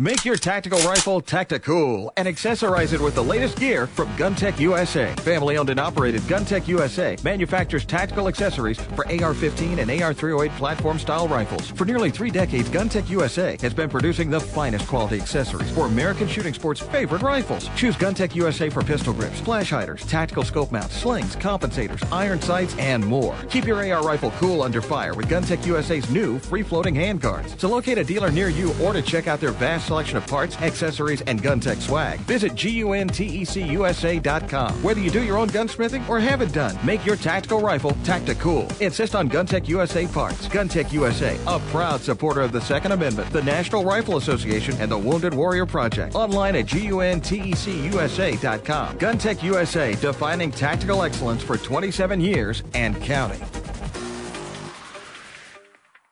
Make your tactical rifle tactical and accessorize it with the latest gear from GunTec USA. Family owned and operated GunTec USA manufactures tactical accessories for AR-15 and AR-308 platform style rifles. For nearly three decades, GunTec USA has been producing the finest quality accessories for American shooting sports' favorite rifles. Choose GunTec USA for pistol grips, flash hiders, tactical scope mounts, slings, compensators, iron sights, and more. Keep your AR rifle cool under fire with GunTec USA's new free-floating handguards. To locate a dealer near you or to check out their vast selection of parts, accessories, and GunTec swag, visit GUNTECUSA.com. Whether you do your own gunsmithing or have it done, make your tactical rifle tactical. Cool. Insist on GunTec USA parts. GunTec USA, a proud supporter of the Second Amendment, the National Rifle Association, and the Wounded Warrior Project. Online at GUNTECUSA.com. GunTec USA, defining tactical excellence for 27 years and counting.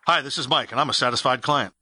Hi, this is Mike, and I'm a satisfied client.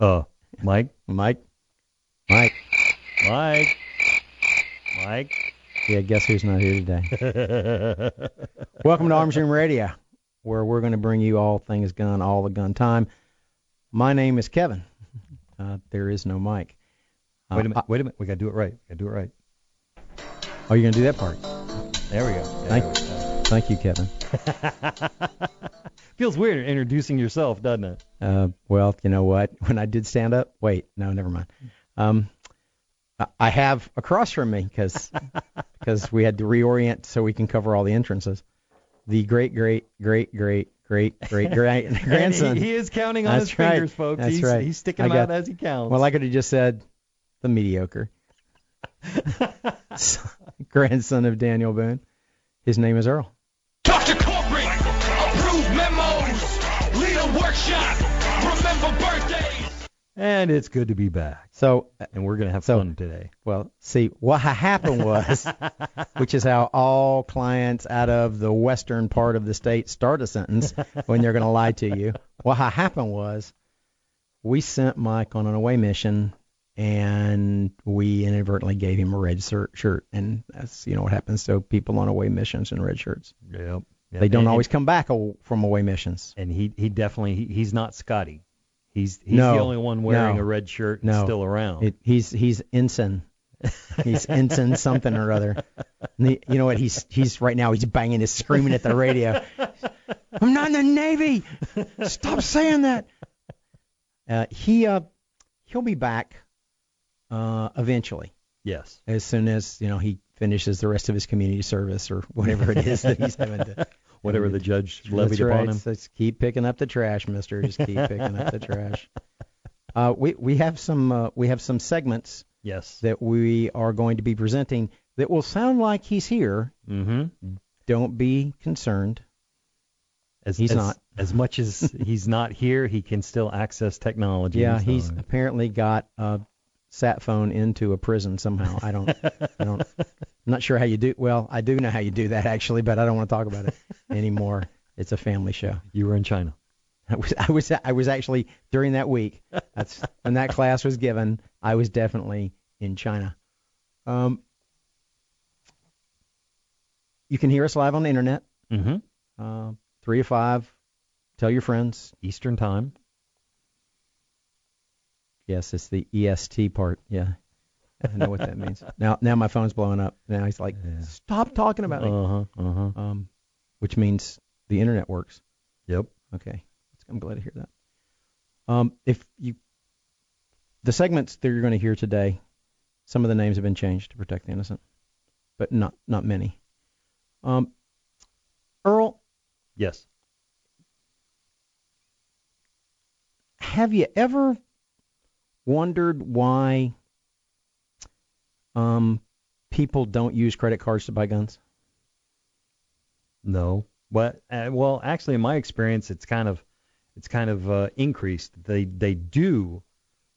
Uh, Mike, Mike, Mike, Mike, Mike. yeah, guess who's not here today? Welcome to Arms Room Radio, where we're going to bring you all things gun, all the gun time. My name is Kevin. Uh, there is no Mike. Uh, Wait a minute. I- Wait a minute. We gotta do it right. We gotta do it right. oh, you're going to do that part. There we go. Thank, There thank you, Kevin. we go. Feels weird introducing yourself, doesn't it? Uh, well, you know what? When I did stand up, wait, no, never mind. Um, I- I have across from me because because we had to reorient so we can cover all the entrances. The great, great, great, great, great, great, great And grandson. he, he is counting on That's his right. fingers, folks. That's he's, right. he's sticking I them out as he counts. Well, I could have just said the mediocre grandson of Daniel Boone. His name is Earl. Dr. and it's good to be back. So, And we're gonna have So- fun today. well, see, what ha- happened was, which is how all clients out of the western part of the state start a sentence when they're going to lie to you. What ha- happened was, we sent Mike on an away mission, and we inadvertently gave him a red shirt, and that's you know what happens to people on away missions in red shirts. Yep. They don't And- always come back from away missions. And he he definitely he, he's not Scotty. He's he's No, the only one wearing no, a red shirt and no. still around. It, he's he's ensign. He's ensign something or other. He- you know what? He's he's right now. He's banging, his screaming at the radio. I'm not in the Navy. Stop saying that. Uh, he uh he'll be back uh eventually yes. as soon as you know he finishes the rest of his community service or whatever it is that he's having to. Whatever the judge levied That's upon right. him. So just keep picking up the trash, Mister. Just keep picking up the trash. Uh, we we have some uh, we have some segments Yes. that we are going to be presenting that will sound like he's here. Mm-hmm. Don't be concerned. As, He's as, not. As much as he's not here, he can still access technology. Yeah, so- he's apparently got a sat phone into a prison somehow. I don't. I don't. I'm not sure how you do. Well, I do know how you do that actually, but I don't want to talk about it. anymore. It's a family show. You were in China. I was I was I was actually during that week. That's when that class was given. I was definitely in China. Um, you can hear us live on the internet. Mm-hmm. Uh, three to five. Tell your friends. Eastern time. Yes, it's the EST part. Yeah, I know what that means. Now, now my phone's blowing up. Now he's like, Yeah. stop talking about me. Uh huh. Uh huh. Um, which means the internet works. Yep. Okay, I'm glad to hear that. Um, if you, the segments that you're going to hear today, some of the names have been changed to protect the innocent, but not not many. Um, Earl, Yes. have you ever wondered why um, people don't use credit cards to buy guns? No. But uh, well, actually, in my experience, it's kind of it's kind of uh, increased. They they do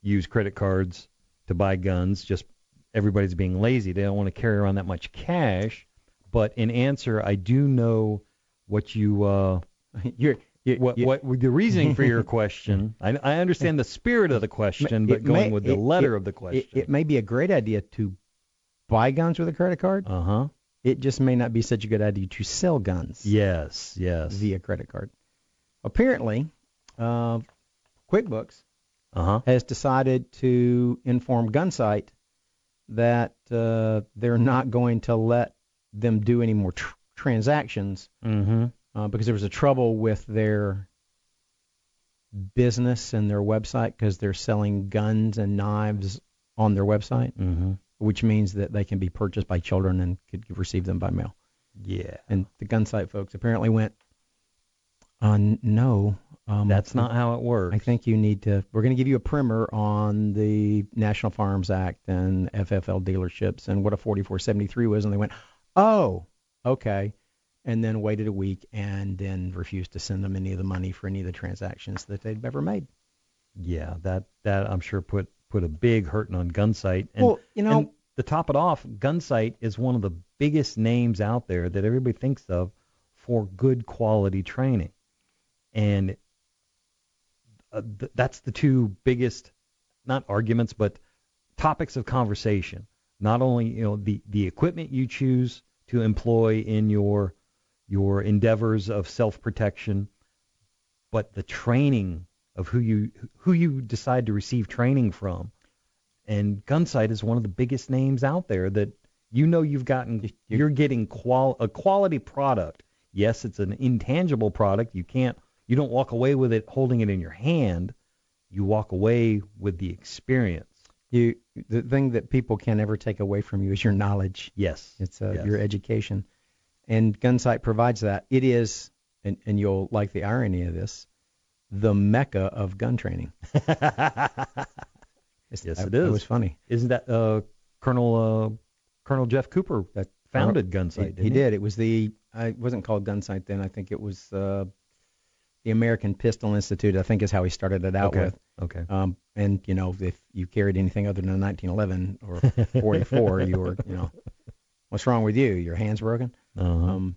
use credit cards to buy guns. Just everybody's being lazy. They don't want to carry around that much cash. But in answer, I do know what you uh, You're, you what you- what the reasoning for your question. I, I understand the spirit of the question, it but going may- with the it- letter it- of the It, question. it may be a great idea to buy guns with a credit card. uh huh. It just may not be such a good idea to sell guns Yes. Yes. via credit card. Apparently, uh, QuickBooks Uh huh. has decided to inform Gunsite that uh, they're not going to let them do any more tr- transactions Mm-hmm. uh, because there was a trouble with their business and their website because they're selling guns and knives on their website, Mm-hmm. Which means that they can be purchased by children and could receive them by mail. Yeah. And the Gunsite folks apparently went, uh, no. Um, That's not how it works. I think you need to. We're going to give you a primer on the National Firearms Act and FFL dealerships and what a 4473 was, and they went, oh, okay, and then waited a week and then refused to send them any of the money for any of the transactions that they'd ever made. Yeah, that that I'm sure put put a big hurting on Gunsite. And, well, you know, and to top it off, Gunsite is one of the biggest names out there that everybody thinks of for good quality training, and uh, th- that's the two biggest, not arguments, but topics of conversation. Not only you know the the equipment you choose to employ in your your endeavors of self protection, but the training of who you who you decide to receive training from. And Gunsite is one of the biggest names out there that you know you've gotten you're getting qual a quality product. Yes, it's an intangible product. You can't you don't walk away with it holding it in your hand. You walk away with the experience. you the thing that people can never take away from you is your knowledge. Yes. It's uh, Yes. your education, and Gunsite provides that. It is, and, and you'll like the irony of this, the mecca of gun training. Yes, that- it was funny. Isn't that uh, Colonel uh, Colonel Jeff Cooper that founded Gunsite? he he did. It was the. I wasn't called Gunsite then. I think it was uh, the American Pistol Institute. I think is how he started it out Okay. with. Okay. Um, and you know, if you carried anything other than a 1911 or 44, you were, you know, what's wrong with you? Your hands broken? Uh-huh. Um,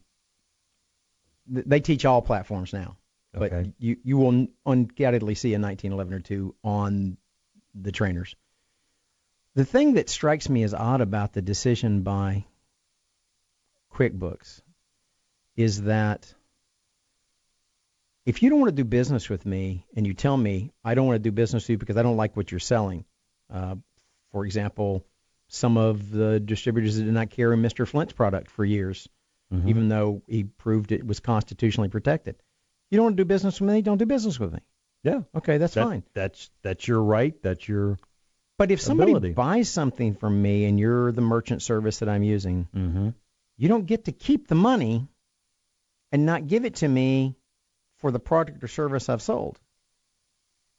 th- they teach all platforms now, but Okay. you you will undoubtedly see a 1911 or two on the trainers. The thing that strikes me as odd about the decision by QuickBooks is that if you don't want to do business with me and you tell me I don't want to do business with you because I don't like what you're selling, uh, for example, some of the distributors that did not carry Mr. Flint's product for years, Mhm. even though he proved it was constitutionally protected. You don't want to do business with me, don't do business with me. Yeah. Okay, that's That- fine. That's that's your right. That's your. But if somebody ability. buys something from me and you're the merchant service that I'm using, Mm-hmm. you don't get to keep the money and not give it to me for the product or service I've sold.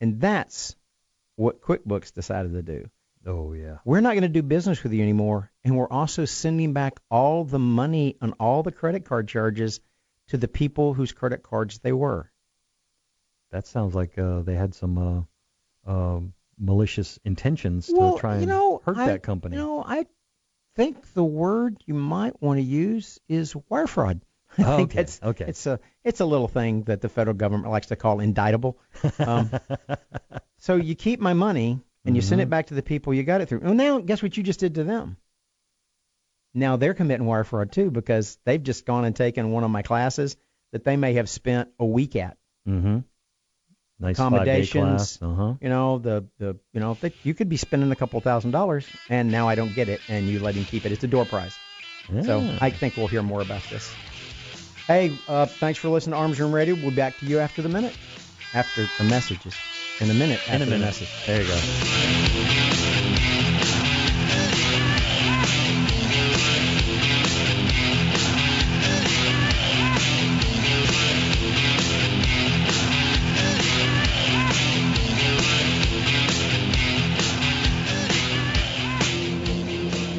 And that's what QuickBooks decided to do. Oh yeah. We're not going to do business with you anymore, and we're also sending back all the money on all the credit card charges to the people whose credit cards they were. That sounds like uh, they had some uh, um malicious intentions well, to try and you know, hurt I, that company. You know, I think the word you might want to use is wire fraud. I think Okay, it's okay. it's a it's a little thing that the federal government likes to call indictable. Um, so you keep my money and you Mm-hmm. send it back to the people you got it through. Well, now guess what you just did to them? Now they're committing wire fraud too because they've just gone and taken one of my classes that they may have spent a week at. Mm-hmm. Nice Accommodations, Uh huh. You know the the you know that you could be spending a couple thousand dollars and now I don't get it and you let him keep it. It's a door prize. So I think we'll hear more about this. Hey, uh, thanks for listening to Arms Room Radio. We'll be back to you after the minute, after the messages, in a minute in a the minute. message. There you go.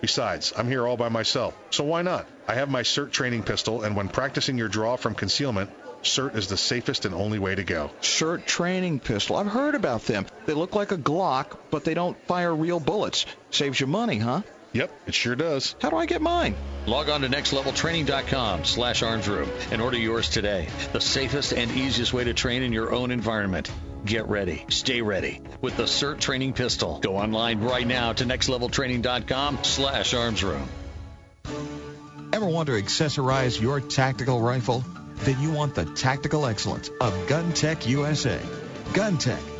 Besides, I'm here all by myself, so why not? I have my SIRT training pistol, and when practicing your draw from concealment, SIRT is the safest and only way to go. SIRT training pistol. I've heard about them. They look like a Glock, but they don't fire real bullets. Saves you money, huh? Yep, it sure does. How do I get mine? Log on to nextleveltraining.com slash armsroom and order yours today. The safest and easiest way to train in your own environment. Get ready. Stay ready with the SIRT training pistol. Go online right now to nextleveltraining.com slash armsroom. Ever want to accessorize your tactical rifle? Then you want the tactical excellence of GunTec USA. GunTec,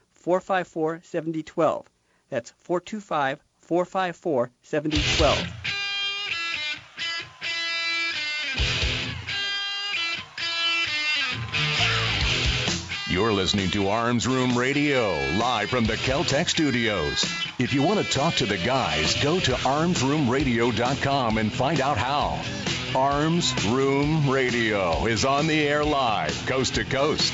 425-454-7012. That's 425-454-7012. You're listening to Arms Room Radio, live from the Keltec studios. If you want to talk to the guys, go to armsroomradio.com and find out how. Arms Room Radio is on the air live, coast to coast.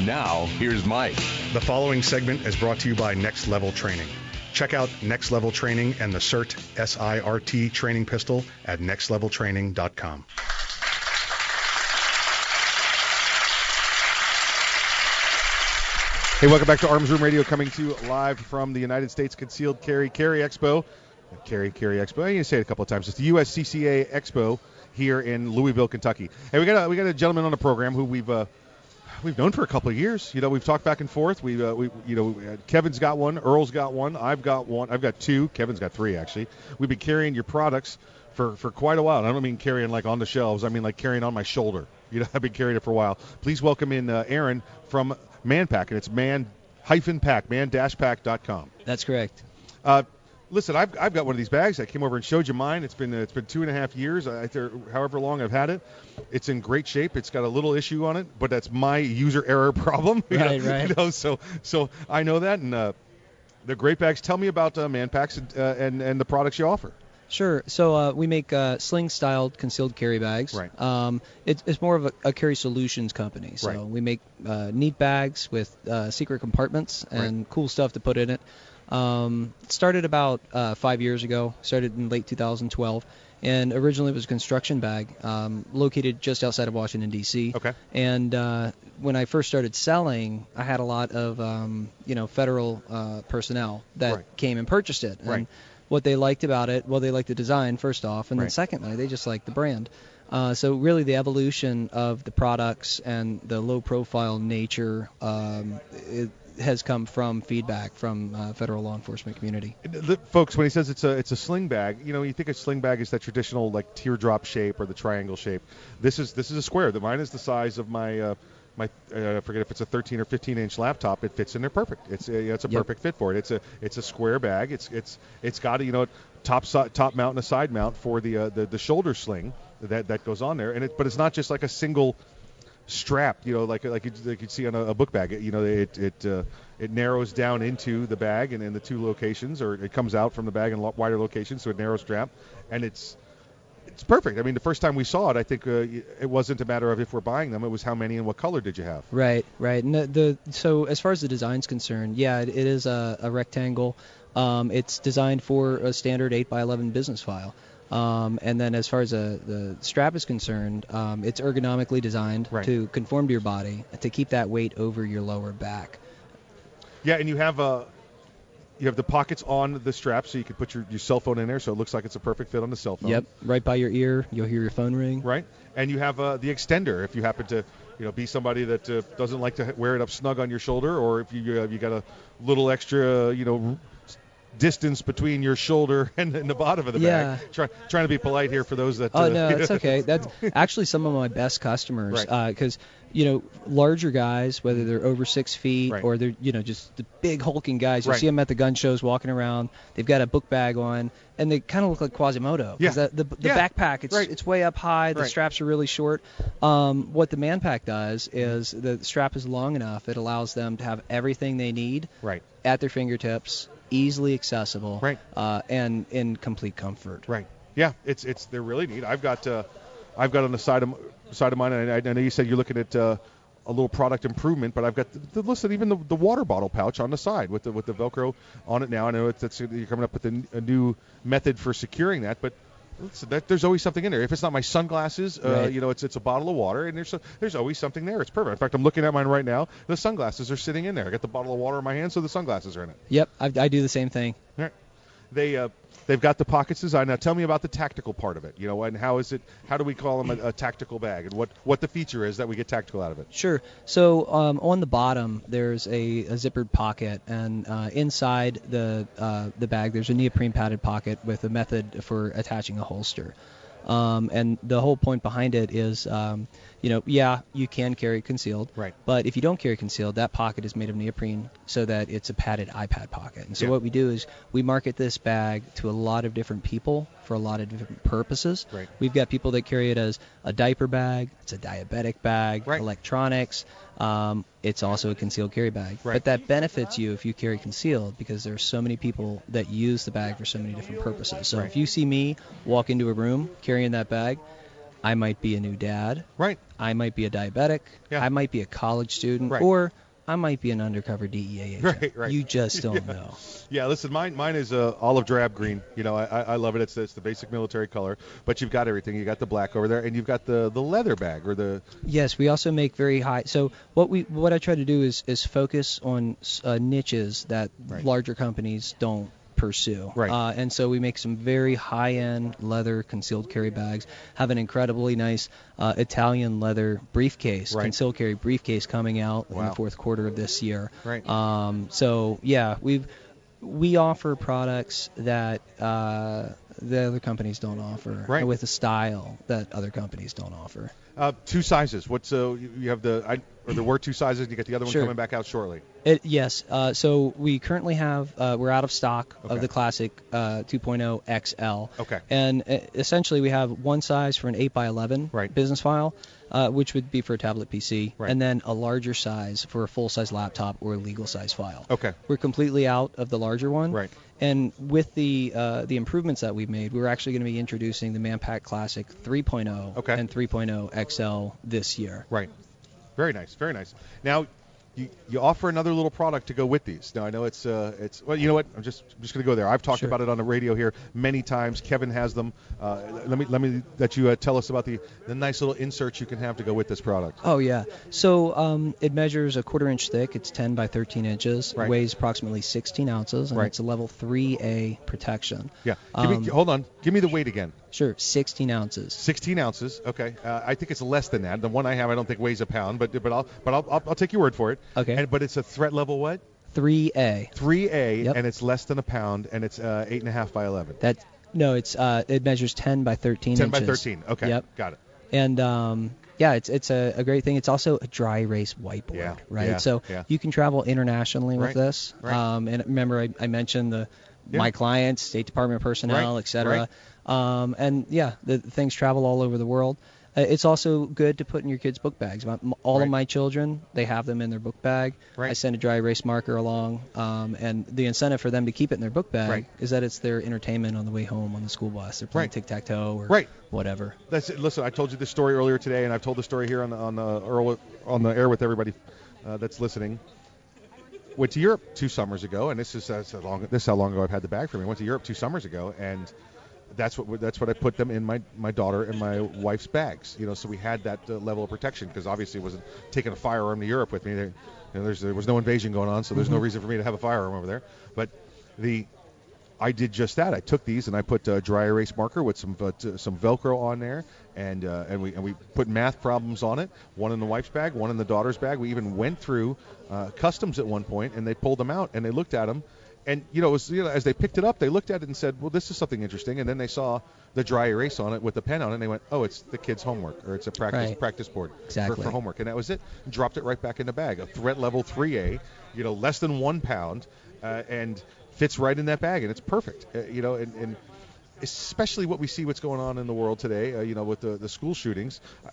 Now, here's Mike. The following segment is brought to you by Next Level Training. Check out Next Level Training and the CERT SIRT training pistol at nextleveltraining.com. Hey, welcome back to Arms Room Radio, coming to you live from the United States Concealed Carry Carry Expo. Carry Carry Expo. I need to say it a couple of times. It's the USCCA Expo here in Louisville, Kentucky. Hey, we got a, we got a gentleman on the program who we've uh, we've known for a couple of years. You know, we've talked back and forth. We, uh, we you know, Kevin's got one, Earl's got one, I've got one, I've got two. Kevin's got three actually. We've been carrying your products for for quite a while. And I don't mean carrying like on the shelves. I mean like carrying on my shoulder. You know, I've been carrying it for a while. Please welcome in uh, Aaron from Manpack, and it's man hyphen pack man-pack.com. That's correct. Uh, listen, I've, I've got one of these bags. I came over and showed you mine. It's been it's been two and a half years, I, however long I've had it. It's in great shape. It's got a little issue on it, but that's my user error problem. Right, know, right. You know, so so I know that, and uh, they're great bags. Tell me about uh, Manpacks and, uh, and and the products you offer. Sure. So uh, we make uh, sling-styled concealed carry bags. Right. Um, it, it's more of a, a carry solutions company. So Right. we make uh, neat bags with uh, secret compartments and cool stuff to put in it. Um, started about uh, five years ago. Started in late 2012, and originally it was a construction bag um, located just outside of Washington D.C. Okay. And uh, when I first started selling, I had a lot of um, you know federal uh, personnel that Right. came and purchased it. And Right. what they liked about it, well, they liked the design first off, and then secondly, they just liked the brand. Uh, so really, the evolution of the products and the low-profile nature um, it has come from feedback from uh, federal law enforcement community. The- folks, when he says it's a it's a sling bag, you know, you think a sling bag is that traditional like teardrop shape or the triangle shape. This is this is a square. The mine is the size of my uh, my uh, I forget if it's a 13 or 15 inch laptop. It fits in there perfect. It's a, it's a Yep. perfect fit for it. It's a it's a square bag. It's it's it's got a you know top top mount and a side mount for the uh, the the shoulder sling that that goes on there. And it but it's not just like a single strap, you know, like like you, like you'd see on a, a book bag. You know, it it uh, it narrows down into the bag and in the two locations, or it comes out from the bag in lo- wider locations, so it narrows strap, and it's it's perfect. I mean, the first time we saw it, I think uh, it wasn't a matter of if we're buying them; it was how many and what color did you have. Right, right. And the, the so as far as the design's concerned, yeah, it, it is a, a rectangle. Um, it's designed for a standard 8 by 11 business file. Um, and then as far as the the strap is concerned, um, it's ergonomically designed Right. to conform to your body to keep that weight over your lower back. Yeah, and you have uh, you have the pockets on the strap, so you can put your, your cell phone in there, so it looks like it's a perfect fit on the cell phone. Yep, right by your ear, you'll hear your phone ring. right? And you have uh, the extender if you happen to, you know, be somebody that uh, doesn't like to wear it up snug on your shoulder, or if you uh, you got a little extra, you know, distance between your shoulder and, and the bottom of the Yeah. bag. Try, trying to be polite here for those that. Oh uh, no, it's okay. That's actually some of my best customers Right. because you know larger guys, whether they're over six feet Right. or they're you know just the big hulking guys. You Right. see them at the gun shows walking around. They've got a book bag on, and they kind of look like Quasimodo. Yeah. The, the, the Yeah. backpack, it's it's way up high. The straps are really short. Um, what the man pack does is the strap is long enough. It allows them to have everything they need Right. at their fingertips, easily accessible, Right. uh, and in complete comfort. Right. Yeah, it's it's they're really neat. I've got uh, I've got on the side of side of mine, and I, I know you said you're looking at uh, a little product improvement, but I've got the, the listen even the, the water bottle pouch on the side with the with the Velcro on it now. I know it's, it's you're coming up with a new method for securing that, but. Listen, that, there's always something in there. If it's not my sunglasses, uh, Right. you know, it's it's a bottle of water, and there's a, there's always something there. It's perfect. In fact, I'm looking at mine right now. The sunglasses are sitting in there. I got the bottle of water in my hand, so the sunglasses are in it. Yep, I, I do the same thing. Right. They uh, they've got the pockets designed. Now tell me about the tactical part of it. You know, and how is it? How do we call them a, a tactical bag, and what what the feature is that we get tactical out of it? Sure. So um, on the bottom, there's a, a zippered pocket, and uh, inside the uh, the bag, there's a neoprene padded pocket with a method for attaching a holster. Um, and the whole point behind it is, um, you know, yeah, you can carry it concealed. Right. But if you don't carry concealed, that pocket is made of neoprene so that it's a padded iPad pocket. And so Yeah. what we do is we market this bag to a lot of different people for a lot of different purposes. Right. We've got people that carry it as a diaper bag, it's a diabetic bag, Right. electronics. Um, it's also a concealed carry bag, Right. but that benefits you if you carry concealed because there's so many people that use the bag for so many different purposes. So Right. if you see me walk into a room carrying that bag, I might be a new dad. Right. I might be a diabetic. Yeah. I might be a college student, Right. or I might be an undercover DEA agent. Right, right. You just don't Yeah. know. Yeah, listen, mine mine is uh, olive drab green. You know, I, I love it. It's it's the basic military color, but you've got everything. You got the black over there, and you've got the the leather bag or the Yes, we also make very high. So what we what I try to do is is focus on uh, niches that larger companies don't pursue. Right. Uh, and so we make some very high-end leather concealed carry bags. Have an incredibly nice uh, Italian leather briefcase, Right. concealed carry briefcase coming out in the fourth quarter of this year. Right. Um, so yeah, we've we offer products that uh, the other companies don't offer, Right. with a style that other companies don't offer. Uh, two sizes. What's uh you, have the I, or there were two sizes. and You got the other one Sure. coming back out shortly. It, yes. Uh, so we currently have uh, we're out of stock Okay. of the classic uh, 2.0 XL. Okay. And uh, essentially we have one size for an 8 by 11 Right. business file, uh, which would be for a tablet PC, Right. and then a larger size for a full size laptop or a legal size file. Okay. We're completely out of the larger one. Right. And with the uh, the improvements that we've made, we're actually going to be introducing the Manpack Classic 3.0 Okay. and 3.0 XL this year. Right. Very nice. Very nice. Now. You, you offer another little product to go with these. Now I know it's uh, it's well you know what I'm just I'm just gonna go there. I've talked Sure. about it on the radio here many times. Kevin has them. Uh, let me let me let you uh, tell us about the the nice little inserts you can have to go with this product. Oh yeah. So um, it measures a quarter inch thick. It's 10 by 13 inches. Right. Weighs approximately 16 ounces, and Right. it's a level 3A protection. Yeah. Give Um, me, hold on. Give me the weight again. Sure. 16 ounces. 16 ounces. Okay. Uh, I think it's less than that. The one I have, I don't think weighs a pound, but but I'll but I'll I'll, I'll take your word for it. Okay. And, but it's a threat level what? 3A. 3A, Yep. and it's less than a pound, and it's uh, eight and a half by 11. That no, it's uh, it measures 10 by 13 10 by inches. 13. Okay. Yep. Got it. And um, yeah, it's it's a, a great thing. It's also a dry erase whiteboard, Yeah, right? yeah, so yeah. you can travel internationally with Right, this. right. Um, and remember, I, I mentioned the my clients, State Department personnel, Right, et cetera. Um, and yeah, the, the things travel all over the world. Uh, it's also good to put in your kids' book bags. My, all Right. of my children, they have them in their book bag. Right. I send a dry erase marker along, um, and the incentive for them to keep it in their book bag Right. is that it's their entertainment on the way home on the school bus. They're playing tic tac toe or whatever. That's it. Listen, I told you this story earlier today, and I've told the story here on the on the Earl, on the air with everybody uh, that's listening. Went to Europe two summers ago, and this is uh, so long. This is how long ago I've had the bag for me. Went to Europe two summers ago, and that's what that's what I put them in my my daughter and my wife's bags. You know, so we had that uh, level of protection because obviously it wasn't taking a firearm to Europe with me. There, you know, there's there was no invasion going on, so there's no Mhm. reason for me to have a firearm over there. But the I did just that. I took these and I put a dry erase marker with some uh, t- some Velcro on there, and uh, and we and we put math problems on it. One in the wife's bag, one in the daughter's bag. We even went through uh, customs at one point, and they pulled them out and they looked at them, and you know, was, you know as they picked it up, they looked at it and said, well, this is something interesting. And then they saw the dry erase on it with the pen on it, and they went, oh, it's the kid's homework or it's a practice Right. practice board for, Exactly. for homework, and that was it. Dropped it right back in the bag. A threat level 3A, you know, less than one pound, uh, and fits right in that bag, and it's perfect. Uh, you know, and, and especially what we see what's going on in the world today. Uh, you know, with the the school shootings. uh,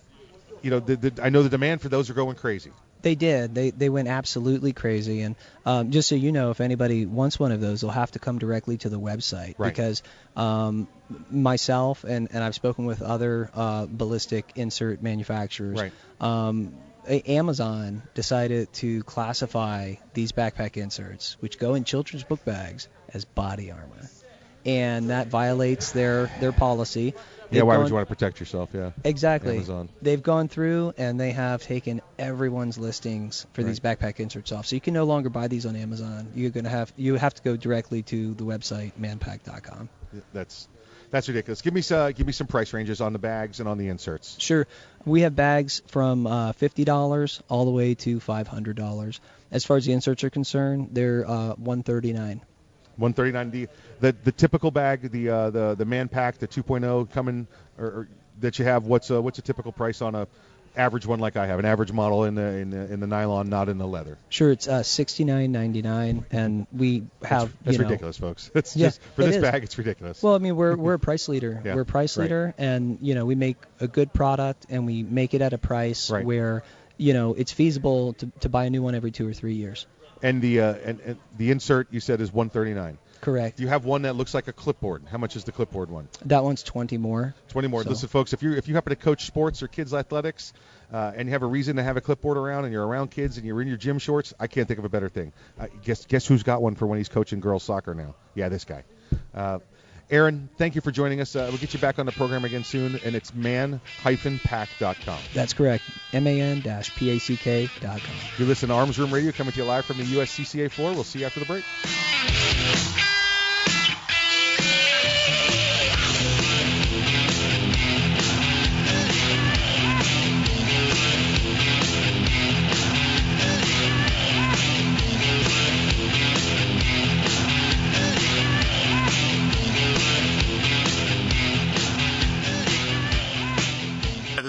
You know, the, the, I know the demand for those are going crazy. They did. They they went absolutely crazy. And um, just so you know, if anybody wants one of those, they'll have to come directly to the website Right. because um, myself and, and I've spoken with other uh, ballistic insert manufacturers. Right. Um, Amazon decided to classify these backpack inserts, which go in children's book bags, as body armor, and that violates their their policy. Yeah, why would you want to protect yourself? Yeah. Exactly. Amazon. They've gone through and they have taken everyone's listings for these backpack inserts off. So you can no longer buy these on Amazon. You're gonna have you have to go directly to the website manpack.com. That's that's ridiculous. Give me some give me some price ranges on the bags and on the inserts. Sure. We have bags from uh, $50 all the way to $500. As far as the inserts are concerned, they're uh, 139 139 the the the typical bag, the uh, the the man pack, the 2.0 coming or, or that you have. What's uh, what's a typical price on a average one like I have, an average model in the in the, in the nylon, not in the leather. Sure, it's uh, 69.99, and we have That's know, ridiculous, folks. It's Yeah, just for it this is. bag, it's ridiculous. Well, I mean, we're we're a price leader. Yeah, We're a price right. leader, and you know, we make a good product, and we make it at a price Right. where you know, it's feasible to, to buy a new one every two or three years. And the uh, and, and the insert you said is 139. Correct. You have one that looks like a clipboard. How much is the clipboard one? That one's 20 more. 20 more. So- Listen, folks, if you if you happen to coach sports or kids athletics, uh, and you have a reason to have a clipboard around, and you're around kids, and you're in your gym shorts, I can't think of a better thing. Uh, guess guess who's got one for when he's coaching girls soccer now? Yeah, this guy. Uh, Aaron, thank you for joining us. Uh, we'll get you back on the program again soon, and it's man-pack.com. That's correct. man-pack.com. You listen to Arms Room Radio coming to you live from the USCCA floor. We'll see you after the break.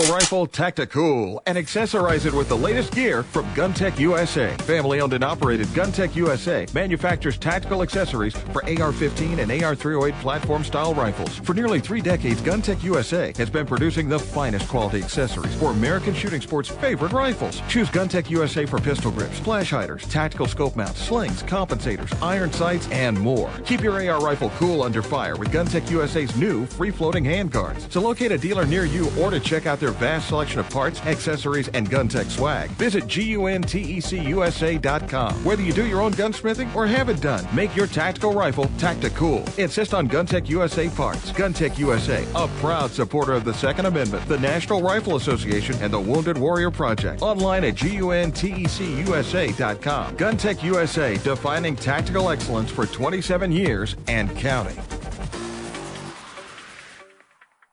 rifle tactical and accessorize it with the latest gear from GunTec USA. Family owned and operated GunTec USA manufactures tactical accessories for AR-15 and AR-308 platform style rifles. For nearly three decades, GunTec USA has been producing the finest quality accessories for American shooting sports' favorite rifles. Choose GunTec USA for pistol grips, flash hiders, tactical scope mounts, slings, compensators, iron sights, and more. Keep your AR rifle cool under fire with GunTec USA's new free-floating handguards. So locate a dealer near you or to check out their vast selection of parts, accessories, and GunTec swag. Visit GUNTECUSA.com. Whether you do your own gunsmithing or have it done, make your tactical rifle tactical. Insist on GunTec USA parts. GunTec USA, a proud supporter of the Second Amendment, the National Rifle Association, and the Wounded Warrior Project. Online at GUNTECUSA.com. GunTec USA, defining tactical excellence for 27 years and counting.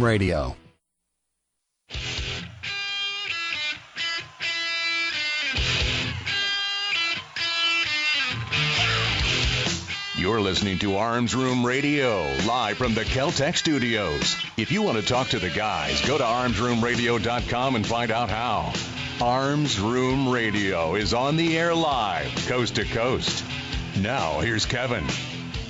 Radio. You're listening to Arms Room Radio, live from the Keltec studios. If you want to talk to the guys, go to armsroomradio.com and find out how. Arms Room Radio is on the air live, coast to coast. Now, here's Kevin.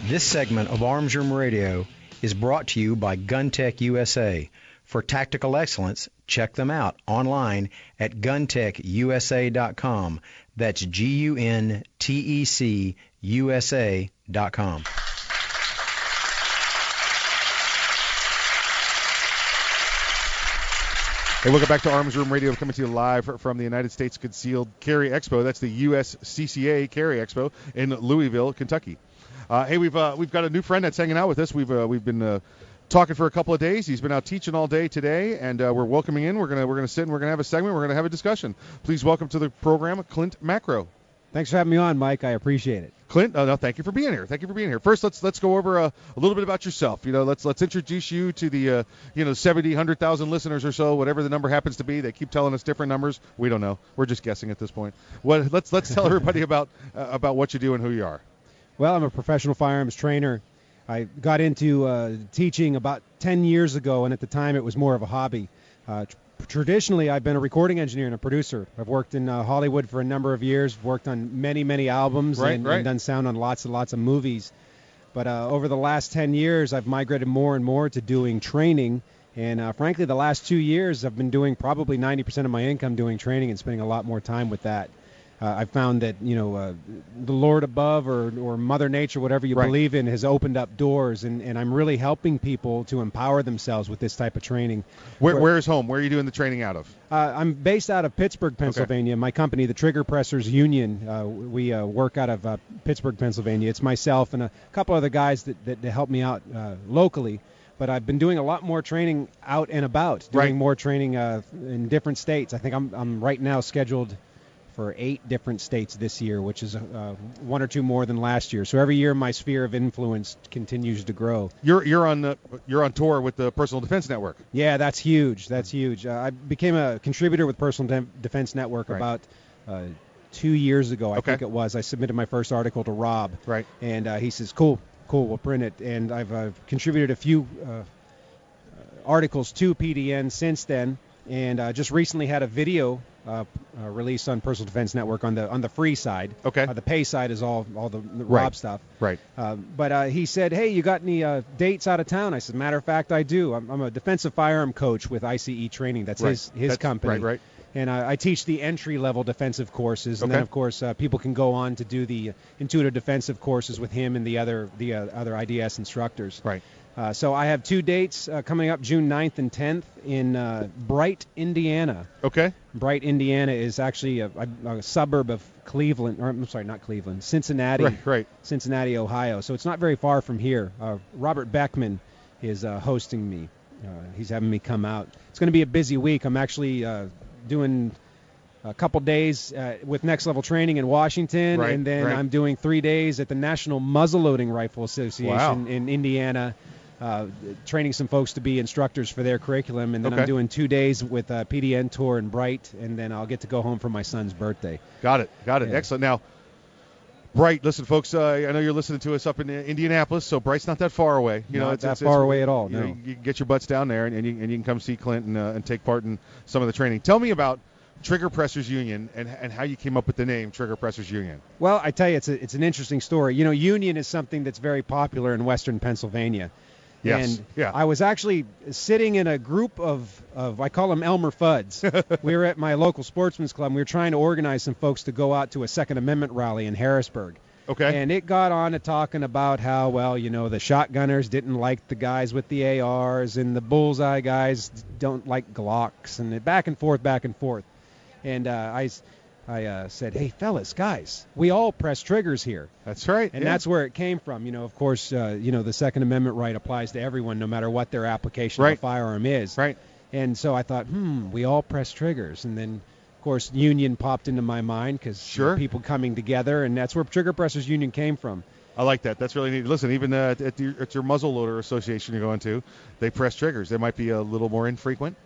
This segment of Arms Room Radio is brought to you by GunTec USA. For tactical excellence, check them out online at guntecusa.com. That's G U N T E C USA.com. Hey, welcome back to Arms Room Radio, coming to you live from the United States Concealed Carry Expo. That's the USCCA Carry Expo in Louisville, Kentucky. Uh, hey, we've uh, we've got a new friend that's hanging out with us. We've uh, we've been uh, talking for a couple of days. He's been out teaching all day today, and uh, we're welcoming in. We're gonna we're gonna sit and we're gonna have a segment. We're gonna have a discussion. Please welcome to the program Clint Macro. Thanks for having me on, Mike. I appreciate it. Clint, uh, no, thank you for being here. Thank you for being here. First, let's let's go over uh, a little bit about yourself. You know, let's let's introduce you to the uh, you know 70, 100,000 listeners or so, whatever the number happens to be. They keep telling us different numbers. We don't know. We're just guessing at this point. What let's let's tell everybody about uh, about what you do and who you are. Well, I'm a professional firearms trainer. I got into uh, teaching about 10 years ago, and at the time it was more of a hobby. Uh, tr- traditionally, I've been a recording engineer and a producer. I've worked in uh, Hollywood for a number of years, worked on many, many albums, Right, and, right. and done sound on lots and lots of movies. But uh, over the last 10 years, I've migrated more and more to doing training. And uh, frankly, the last two years, I've been doing probably 90% of my income doing training and spending a lot more time with that. Uh, I found that you know uh, the Lord above or, or Mother Nature, whatever you Right. believe in, has opened up doors, and, and I'm really helping people to empower themselves with this type of training. Where, where is home? Where are you doing the training out of? Uh, I'm based out of Pittsburgh, Pennsylvania. My company, the Trigger Pressers Union, uh, we uh, work out of uh, Pittsburgh, Pennsylvania. It's myself and a couple other guys that, that, that help me out uh, locally. But I've been doing a lot more training out and about, doing Right. more training uh, in different states. I think I'm, I'm right now scheduled for eight different states this year, which is uh, one or two more than last year. So every year, my sphere of influence continues to grow. You're you're on the, you're on tour with the Personal Defense Network. Yeah, that's huge. That's huge. Uh, I became a contributor with Personal Dem- Defense Network Right. about uh, two years ago, I Okay. think it was. I submitted my first article to Rob. Right. And uh, he says, "Cool, cool, we'll print it." And I've uh, contributed a few uh, articles to PDN since then, and uh, just recently had a video uh, uh, released on Personal Defense Network on the on the free side. Okay. Uh, the pay side is all all the, the Right. Rob stuff. Right. Um, but uh, he said, "Hey, you got any uh, dates out of town?" I said, "Matter of fact, I do. I'm, I'm a defensive firearm coach with ICE Training. That's Right. his his That's- company. right, right. And I, I teach the entry level defensive courses, and then of course uh, people can go on to do the intuitive defensive courses with him and the other the uh, other IDS instructors. Right. Uh, so I have two dates uh, coming up, June 9th and 10th in uh, Bright, Indiana. Okay. Bright, Indiana is actually a, a, a suburb of Cleveland, or I'm sorry, not Cleveland, Cincinnati, Right, right. Cincinnati, Ohio. So it's not very far from here. Uh, Robert Beckman is uh, hosting me. Uh, he's having me come out. It's going to be a busy week. I'm actually uh, doing a couple days uh, with Next Level Training in Washington, Right, and then right. I'm doing three days at the National Muzzleloading Rifle Association Wow. in Indiana. Uh, training some folks to be instructors for their curriculum, and then Okay. I'm doing two days with uh, PDN Tour in Bright, and then I'll get to go home for my son's birthday. Got it. Got it. Yeah. Excellent. Now, Bright, listen, folks. Uh, I know you're listening to us up in Indianapolis, so Bright's not that far away. You know, it's, that it's, far it's- away at all, You, know, you can get your butts down there, and, and, you, and you can come see Clint and, uh, and take part in some of the training. Tell me about Trigger Pressers Union and, and how you came up with the name Trigger Pressers Union. Well, I tell you, it's a, it's an interesting story. You know, Union is something that's very popular in Western Pennsylvania. Yes, And yeah. I was actually sitting in a group of, of I call them Elmer Fudds. we were at my local sportsman's club. And we were trying to organize some folks to go out to a Second Amendment rally in Harrisburg. Okay. And it got on to talking about how, well, you know, the shotgunners didn't like the guys with the ARs, and the bullseye guys don't like Glocks, and back and forth, back and forth. And uh, I, I uh, said, hey, fellas, guys, we all press triggers here. That's right. And yeah. that's where it came from. You know, of course, uh, you know, the Second Amendment right applies to everyone, no matter what their application Right. of a firearm is. Right. And so I thought, hmm, we all press triggers. And then, of course, union popped into my mind because Sure. people coming together, and that's where Trigger Pressers Union came from. I like that. That's really neat. Listen, even uh, at, your, at your muzzle loader association you're going to, they press triggers. They might be a little more infrequent,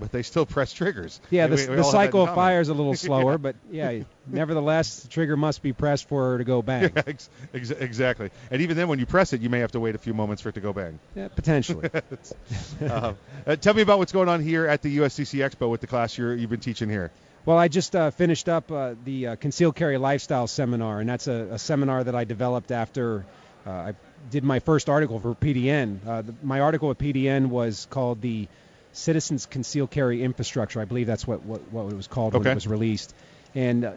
but they still press triggers. Yeah, the, we the have that in cycle of fire is a little slower, Yeah. but yeah, nevertheless, the trigger must be pressed for her to go bang. Yeah, ex- ex- exactly. And even then, when you press it, you may have to wait a few moments for it to go bang. Yeah, potentially. uh, uh, tell me about what's going on here at the USCC Expo with the class you're, you've been teaching here. Well, I just uh, finished up uh, the uh, concealed carry lifestyle seminar, and that's a, a seminar that I developed after uh, I did my first article for PDN. Uh, the, my article with PDN was called the Citizens Concealed Carry Infrastructure. I believe that's what what, what it was called when it was released, and uh,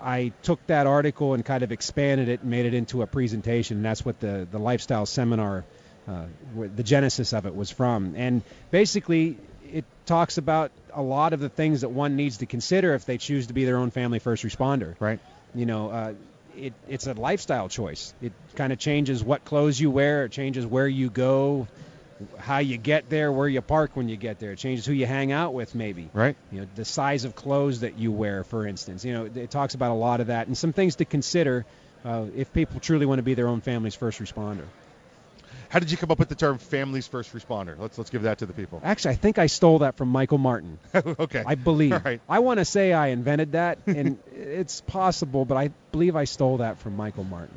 I took that article and kind of expanded it and made it into a presentation. And that's what the the lifestyle seminar, uh, the genesis of it was from. And basically, it talks about a lot of the things that one needs to consider if they choose to be their own family first responder. Right. You know, uh, it, it's a lifestyle choice. It kind of changes what clothes you wear. It changes where you go, how you get there, where you park when you get there. It changes who you hang out with, maybe. Right. You know, the size of clothes that you wear, for instance. You know, it talks about a lot of that and some things to consider uh, if people truly want to be their own family's first responder. How did you come up with the term "families first responder"? Let's let's give that to the people. Actually, I think I stole that from Michael Martin. okay. I believe. All right. I want to say I invented that, and it's possible, but I believe I stole that from Michael Martin.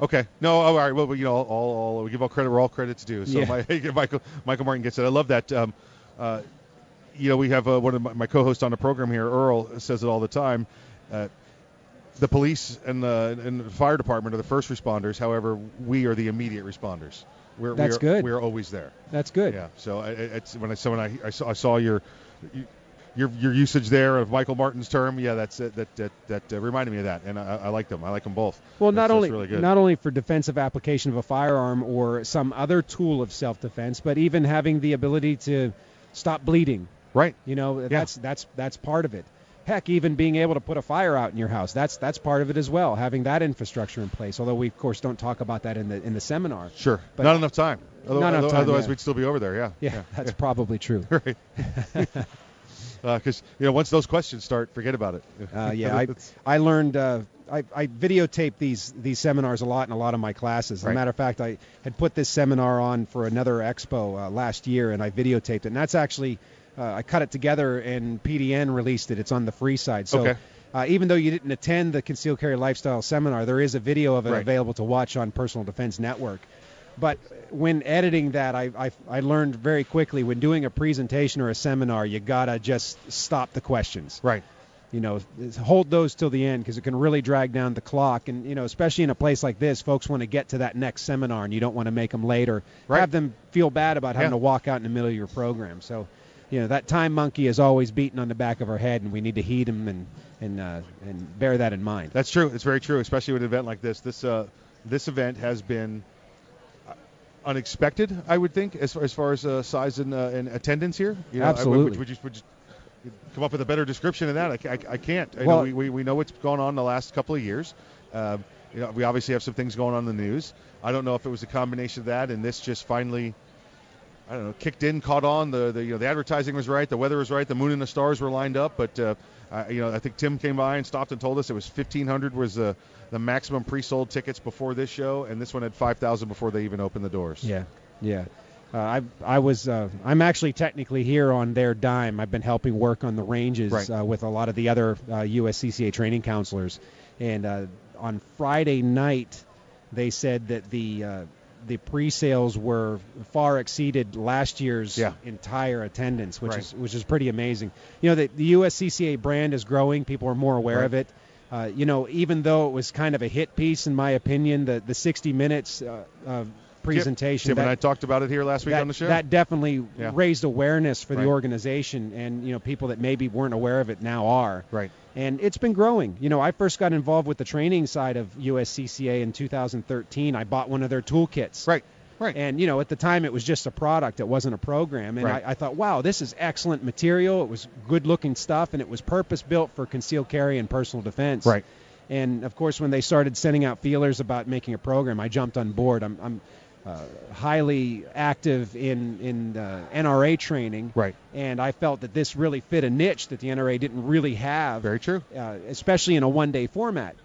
Okay. No. All right. Well, you know, all, all we give all credit where all credit's due. So Yeah. my, Michael Michael Martin gets it. I love that. Um, uh, you know, we have uh, one of my, my co-hosts on the program here, Earl, says it all the time. Uh, the police and the and the fire department are the first responders. However, we are the immediate responders. We're, That's we're, good. We're always there. That's good. Yeah. So I, it's when I so when I, I saw I saw your you, your your usage there of Michael Martin's term, yeah, that's uh, that that that uh, reminded me of that, and I, I like them. I like them both. Well, That's- not only really good. not only for defensive application of a firearm or some other tool of self-defense, but even having the ability to stop bleeding. Right. You know, that's that's that's part of it. Heck, even being able to put a fire out in your house, that's that's part of it as well. Having that infrastructure in place. Although we of course don't talk about that in the in the seminar. Sure. But not enough time. Not enough time, Otherwise, yeah. we'd still be over there. Yeah. Yeah, that's probably true. right. Because you know, once those questions start, forget about it. Uh, yeah, I, I learned uh, I, I videotape these these seminars a lot in a lot of my classes. As Right. a matter of fact, I had put this seminar on for another expo uh, last year, and I videotaped it. And that's actually uh, I cut it together, and PDN released it. It's on the free side. So. Okay. Uh, even though you didn't attend the concealed carry lifestyle seminar, there is a video of it Right. available to watch on Personal Defense Network. But when editing that, I, I, I learned very quickly when doing a presentation or a seminar, you gotta just stop the questions. Right. You know, hold those till the end because it can really drag down the clock. And you know, especially in a place like this, folks want to get to that next seminar, and you don't want to make them late or Right. have them feel bad about having Yeah. to walk out in the middle of your program. So, you know, that time monkey is always beating on the back of our head, and we need to heed him and and uh, and bear that in mind. That's true. It's very true, especially with an event like this. This uh, this event has been unexpected, I would think, as far as, far as uh, size and, uh, and attendance here. You know, I- Absolutely. would, would, you, would you come up with a better description than that? I, I, I can't. I know we, we, we know what's gone on the last couple of years. Um, you know, we obviously have some things going on in the news. I don't know if it was a combination of that and this just finally. I don't know, kicked in, caught on. The, the you know the advertising was right, the weather was right, the moon and the stars were lined up. But uh, I, you know, I think Tim came by and stopped and told us it was 1,500 was uh, the maximum pre-sold tickets before this show, and this one had 5,000 before they even opened the doors. Yeah, yeah. Uh, I I was uh, I'm actually technically here on their dime. I've been helping work on the ranges Right. uh, with a lot of the other uh, USCCA training counselors, and uh, on Friday night they said that the uh, the pre-sales were far exceeded last year's Yeah. entire attendance, which Right. is which is pretty amazing. You know, the, the USCCA brand is growing. People are more aware Right. of it. Uh, you know, even though it was kind of a hit piece, in my opinion, the the 60 minutes uh, presentation. Tim that, and I talked about it here last week that, on the show. that definitely Yeah. raised awareness for Right. the organization, and you know, people that maybe weren't aware of it now are. Right. And it's been growing. You know, I first got involved with the training side of USCCA in 2013. I bought one of their toolkits. Right. Right. And you know, at the time it was just a product; it wasn't a program. And Right. I, I thought, wow, this is excellent material. It was good-looking stuff, and it was purpose-built for concealed carry and personal defense. Right. And of course, when they started sending out feelers about making a program, I jumped on board. I'm, I'm uh, highly active in in uh, NRA training. Right. And I felt that this really fit a niche that the NRA didn't really have. Very true. Uh, especially in a one-day format.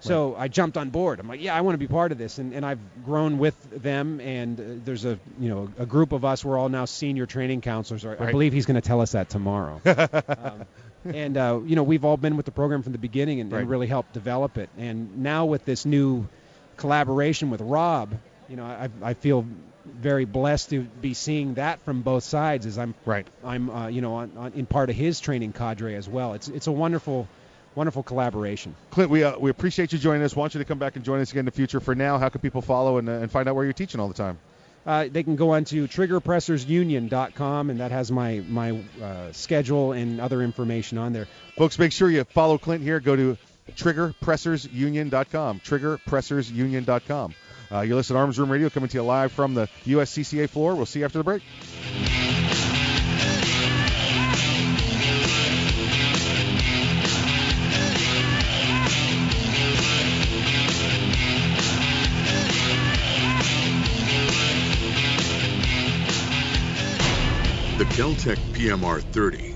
So I jumped on board. I'm like, yeah, I want to be part of this, and, and I've grown with them. And uh, there's a you know a group of us. We're all now senior training counselors. I Right. believe he's going to tell us that tomorrow. um, and uh, you know we've all been with the program from the beginning and, Right. and really helped develop it. And now with this new collaboration with Rob, you know I, I feel very blessed to be seeing that from both sides as I'm right. I'm uh, you know on, on, in part of his training cadre as well. It's it's a wonderful wonderful collaboration. Clint, we uh, we appreciate you joining us. Want you to come back and join us again in the future. For now, how can people follow and, uh, and find out where you're teaching all the time? Uh, they can go on to triggerpressersunion.com and that has my my uh, schedule and other information on there. Folks, make sure you follow Clint here. Go to triggerpressersunion.com. Triggerpressersunion.com. Uh, you listen to Arms Room Radio coming to you live from the USCCA floor. We'll see you after the break. The Keltec PMR 30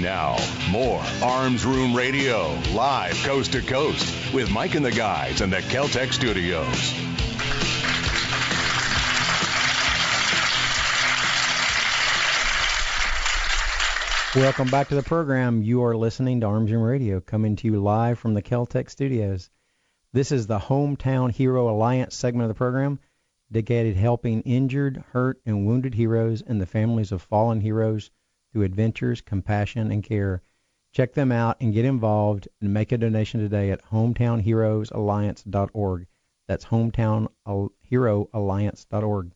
Now, more Arms Room Radio, live coast to coast, with Mike and the guys in the Keltec studios. Welcome back to the program. You are listening to Arms Room Radio, coming to you live from the Keltec studios. This is the Hometown Hero Alliance segment of the program, dedicated helping injured, hurt, and wounded heroes and the families of fallen heroes adventures, compassion, and care. Check them out and get involved and make a donation today at hometownheroesalliance.org. That's hometownheroalliance.org. Uh,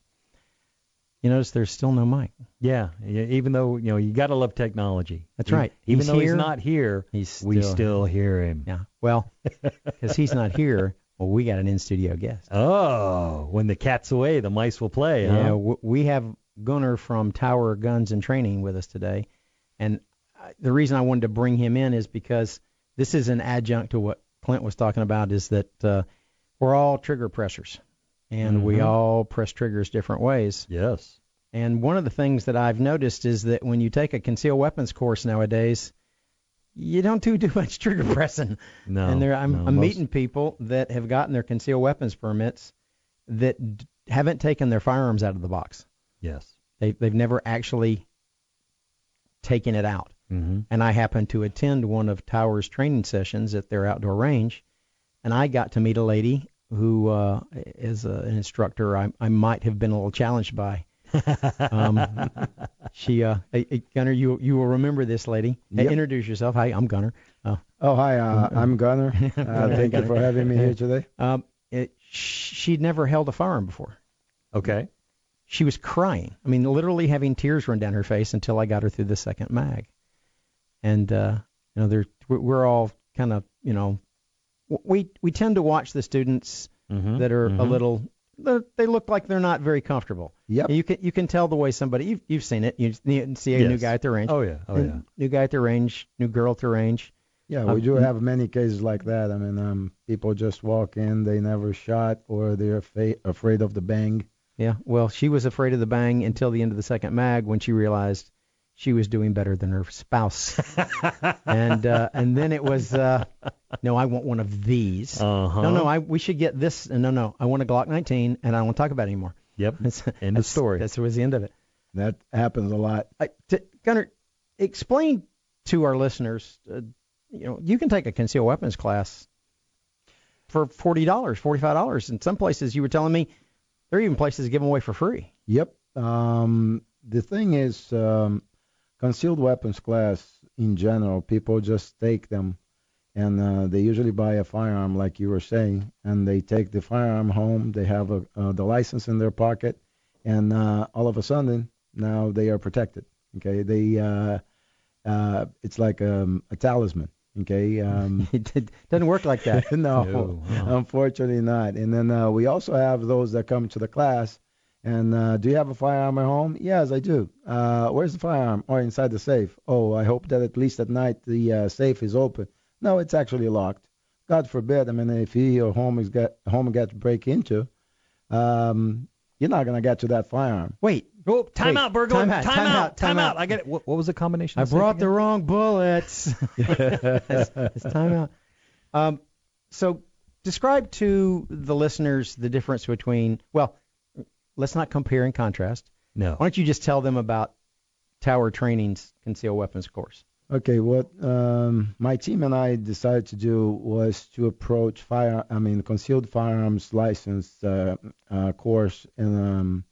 you notice there's still no mic. Yeah, even though you know you got to love technology. That's right. Even He's though he's here. not here, He's we still- still hear him. Yeah. Well, because he's not here, well, we got an in-studio guest. Oh, when the cat's away, the mice will play. Yeah, huh? we have Gunnar from Tower Guns and Training with us today, and the reason I wanted to bring him in is because this is an adjunct to what Clint was talking about. Is that uh, we're all trigger pressers, and we Mhm. all press triggers different ways. Yes. And one of the things that I've noticed is that when you take a concealed weapons course nowadays, you don't do too much trigger pressing. No, And there, I'm, no, I'm most- meeting people that have gotten their concealed weapons permits that d- haven't taken their firearms out of the box. Yes. They've, they've never actually taken it out. Mm-hmm. And I happened to attend one of Tower's training sessions at their outdoor range, and I got to meet a lady who uh, is a, an instructor I, I might have been a little challenged by. um, she, uh, hey, hey, Gunner, you you will remember this lady. Hey, introduce yourself. Hi, I'm Gunner. Uh, Oh, hi, uh, I'm Gunner. Uh, Gunner, thank you for having me here today. Um, it, she'd never held a firearm before. Okay. She was crying. I mean, literally having tears run down her face until I got her through the second mag. And uh, you know, they're we're- all kind of you know, we we tend to watch the students Mhm, that are a mhm. little. they're- look like they're not very comfortable. Yep. You can you can tell the way somebody you've you've seen it. You, you see a new guy at the range. Oh, yeah. Oh, yeah. New guy at the range. New girl at the range. Yeah, Um, we do have many cases like that. I mean, um, people just walk in, they never shot, or they're fa- afraid of the bang. Yeah. Well, she was afraid of the bang until the end of the second mag when she realized she was doing better than her spouse. and uh, and then it was uh, no, I want one of these. Uh-huh. No, no, I we should get this. No, no, I want a Glock 19, and I don't want to talk about it anymore. Yep. That's, End of story. That was the end of it. That happens a lot. I, t- Gunnar, explain to our listeners. Uh, you know, you can take a concealed weapons class for forty dollars, forty-five dollars. In some places, you were telling me there are even places give them away for free. Yep. Um, the thing is, um, concealed weapons class in general, people just take them, and uh, they usually buy a firearm, like you were saying, and they take the firearm home. They have a, uh, the license in their pocket, and uh, all of a sudden, now they are protected. Okay, they uh, uh, it's like um, a talisman. Okay, um, it doesn't work like that. no, No, unfortunately not. And then uh, we also have those that come to the class. And uh, do you have a firearm at home? Yes, I do. Uh, where's the firearm? Or inside the safe? Oh, I hope that at least at night the uh, safe is open. No, it's actually locked. God forbid. I mean, if he or home is get home gets break into, um, you're not gonna get to that firearm. Wait. Oh, time Wait, out, burglar. time out, time out, time out. I get it. What, what was the combination? I brought the wrong bullets. it's, it's time out. Um, so describe to the listeners the difference between, well, let's not compare and contrast. No. Why don't you just tell them about Tower Training's concealed weapons course? Okay, what um, my team and I decided to do was to approach fire, I mean, concealed firearms license uh, uh, course in um,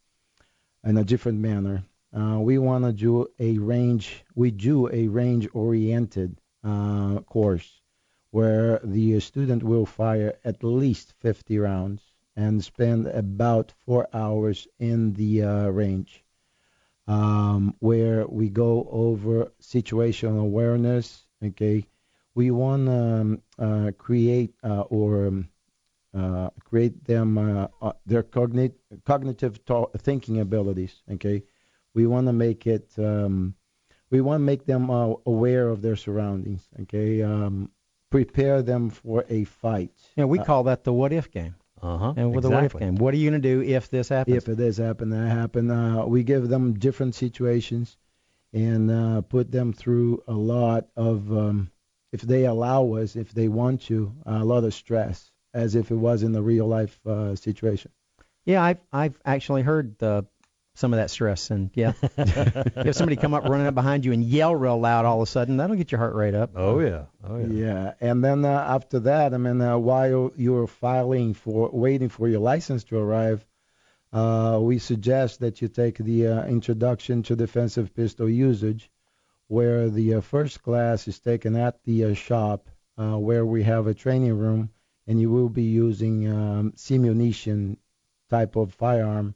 in a different manner. Uh, we want to do a range, we do a range-oriented uh, course where the student will fire at least 50 rounds and spend about four hours in the uh, range um, where we go over situational awareness. Okay, we want to um, create or um, uh, create them uh, uh, their cognit- cognitive to- thinking abilities. Okay, we want to make it. Um, we want to make them uh, aware of their surroundings. Okay, um, prepare them for a fight. Yeah, we Uh, call that the what if game. Uh-huh. And with the what if exactly. game, what are you going to do if this happens? if it is happen, that happen. Uh, we give them different situations and uh, put them through a lot of, um, if they allow us, if they want to, a lot of stress, as if it was in the real life uh, situation. Yeah, I've I've actually heard the some of that stress, and yeah, if somebody come up running up behind you and yell real loud all of a sudden, that'll get your heart rate up. Oh yeah. Oh yeah. Yeah, and then uh, after that, I mean, uh, while you're filing for, waiting for your license to arrive, uh, we suggest that you take the uh, introduction to defensive pistol usage, where the uh, first class is taken at the uh, shop, uh, where we have a training room, and you will be using um, simunition type of firearm,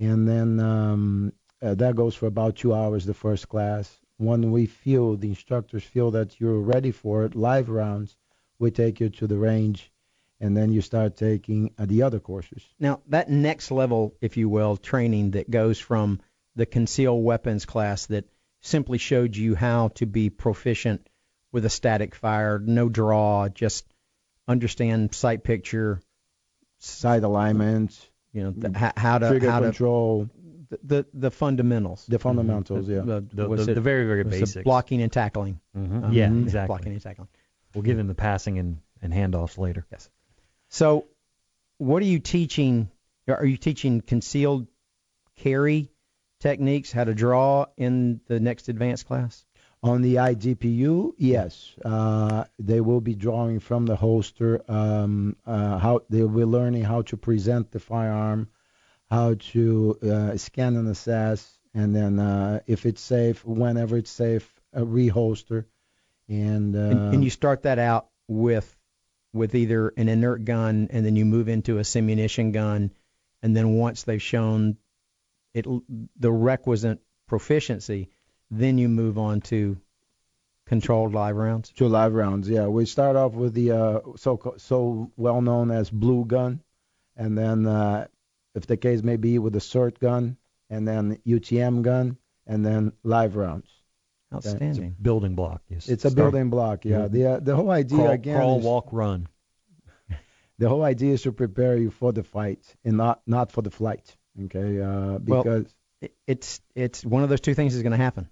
and then um, uh, that goes for about two hours. The first class. When we feel the instructors feel that you're ready for it, live rounds, we take you to the range, and then you start taking uh, the other courses. Now that next level, if you will, training that goes from the concealed weapons class that simply showed you how to be proficient with a static fire, no draw, just understand sight picture, sight alignment, you know, the, how, how to trigger how control, to the, the the fundamentals. the fundamentals. Yeah. The, The- the- it- the very, very was it basics. blocking and tackling. Mhm. Um, Yeah, exactly. Blocking and tackling. We'll get into passing and, and handoffs later. Yes. So, what are you teaching? Are you teaching concealed carry techniques, how to draw in the next advanced class? On the IDPU, yes, uh, they will be drawing from the holster. Um, uh, how they will be learning how to present the firearm, how to uh, scan and assess, and then if it's safe, whenever it's safe, reholster. And, you start that out with with either an inert gun, and then you move into a simunition gun, and then once they've shown it the requisite proficiency, then you move on to controlled live rounds. to live rounds. Yeah, we start off with the uh, so so well known as blue gun, and then uh, if the case may be with the SIRT gun, and then UTM gun, and then live rounds. Outstanding. Building block. Yes. It's a Start- building block. Yeah, the uh, the whole idea crawl, again crawl is walk, run. the whole idea is to prepare you for the fight and not not for the flight. Okay, uh, Well, because it- it's it's one of those two things is going to happen.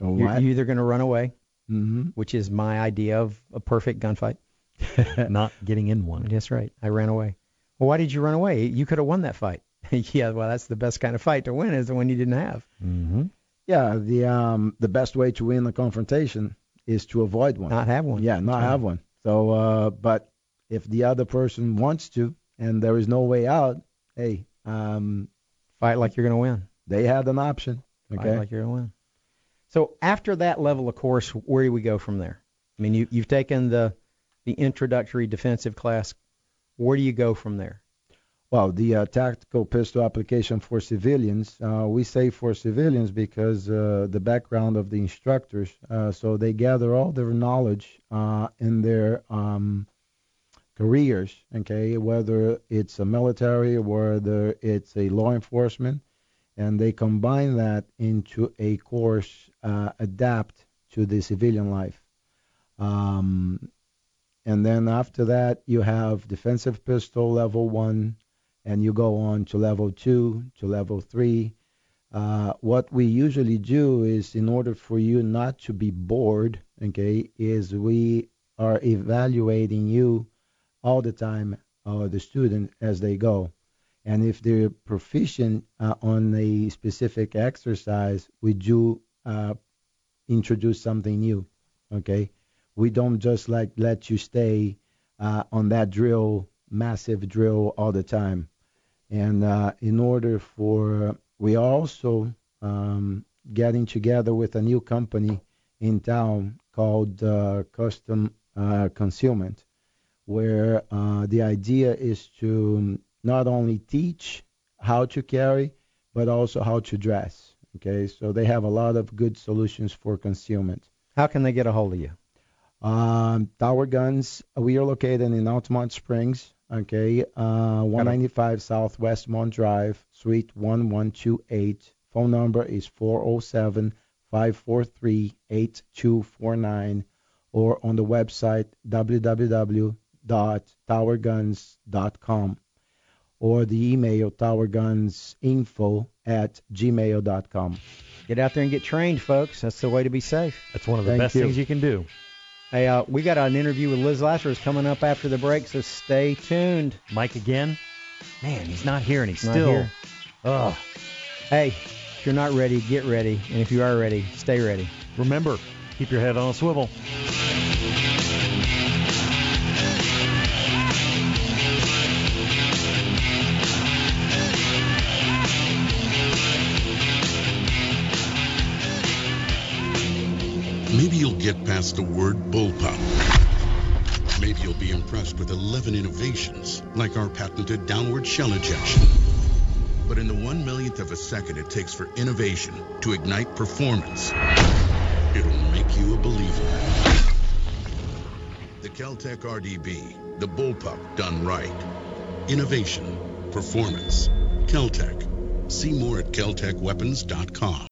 Oh, You're, you're either going to run away, mm-hmm. which is my idea of a perfect gunfight. Not getting in one. That's right. I ran away. Well, why did you run away? You could have won that fight. yeah, well, that's the best kind of fight to win is the one you didn't have. Mm-hmm. yeah, the um the best way to win the confrontation is to avoid one. Not have one. Yeah, not Right. have one. So, uh, but if the other person wants to and there is no way out, hey, um, Fight like you're going to win. they had an option. Fight like you're going to win. So after that level of course, where do we go from there? I mean, you, you've taken the the introductory defensive class. Where do you go from there? Well, the uh, tactical pistol application for civilians, uh, we say for civilians because uh, the background of the instructors, uh, so they gather all their knowledge uh, in their um, careers, okay, whether it's a military, whether it's a law enforcement, and they combine that into a course adapt to the civilian life. Um, and then after that, you have defensive pistol level one, and you go on to level two, to level three. Uh, what we usually do is, in order for you not to be bored, okay, is we are evaluating you all the time, uh, the student as they go. And if they're proficient uh, on a specific exercise, we do uh, introduce something new. Okay, we don't just like let you stay uh, on that drill, massive drill all the time. And uh, in order for we also um, getting together with a new company in town called uh, Custom uh, Concealment, where uh, the idea is to not only teach how to carry, but also how to dress. Okay, so they have a lot of good solutions for concealment. How can they get a hold of you? Um, Tower Guns, we are located in Altamonte Springs, okay, uh, 195 South Westmonte Drive, Suite 1128. Phone number is 407 543 8249 or on the website www.towerguns.com or the email towergunsinfo at gmail.com. Get out there and get trained, folks. That's the way to be safe. That's one of the Thank best you. things you can do. Hey, uh, we got an interview with Liz Lazarus coming up after the break, so stay tuned. Mike again. Man, he's not here and he's Not still. here. Ugh. Hey, if you're not ready, get ready. And if you are ready, stay ready. Remember, keep your head on a swivel. Maybe you'll get past the word bullpup. Maybe you'll be impressed with 11 innovations, like our patented downward shell ejection. But in the one millionth of a second it takes for innovation to ignite performance, it'll make you a believer. The Keltec RDB, the bullpup done right. Innovation, performance, Keltec. See more at keltecweapons.com.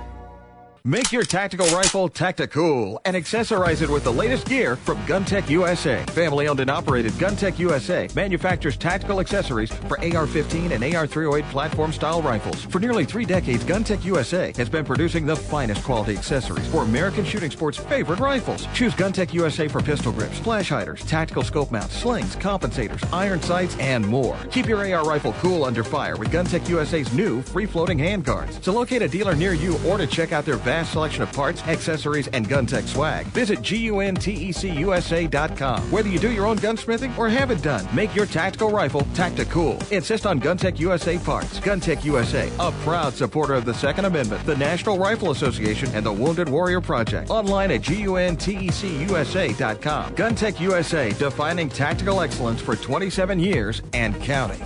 Make your tactical rifle tactical and accessorize it with the latest gear from GunTec USA. Family owned and operated GunTec USA manufactures tactical accessories for AR-15 and AR-308 platform style rifles. For nearly three decades, GunTec USA has been producing the finest quality accessories for American shooting sports' favorite rifles. Choose GunTec USA for pistol grips, flash hiders, tactical scope mounts, slings, compensators, iron sights, and more. Keep your AR rifle cool under fire with GunTec USA's new free-floating handguards. To locate a dealer near you or to check out their vast selection of parts, accessories, and GunTec swag, visit GUNTECUSA.com. Whether you do your own gunsmithing or have it done, make your tactical rifle tactical. Cool. Insist on GunTec USA parts. GunTec USA, a proud supporter of the Second Amendment, the National Rifle Association, and the Wounded Warrior Project. Online at GUNTECUSA.com. GunTec USA, defining tactical excellence for 27 years and counting.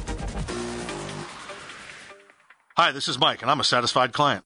Hi, this is Mike, and I'm a satisfied client.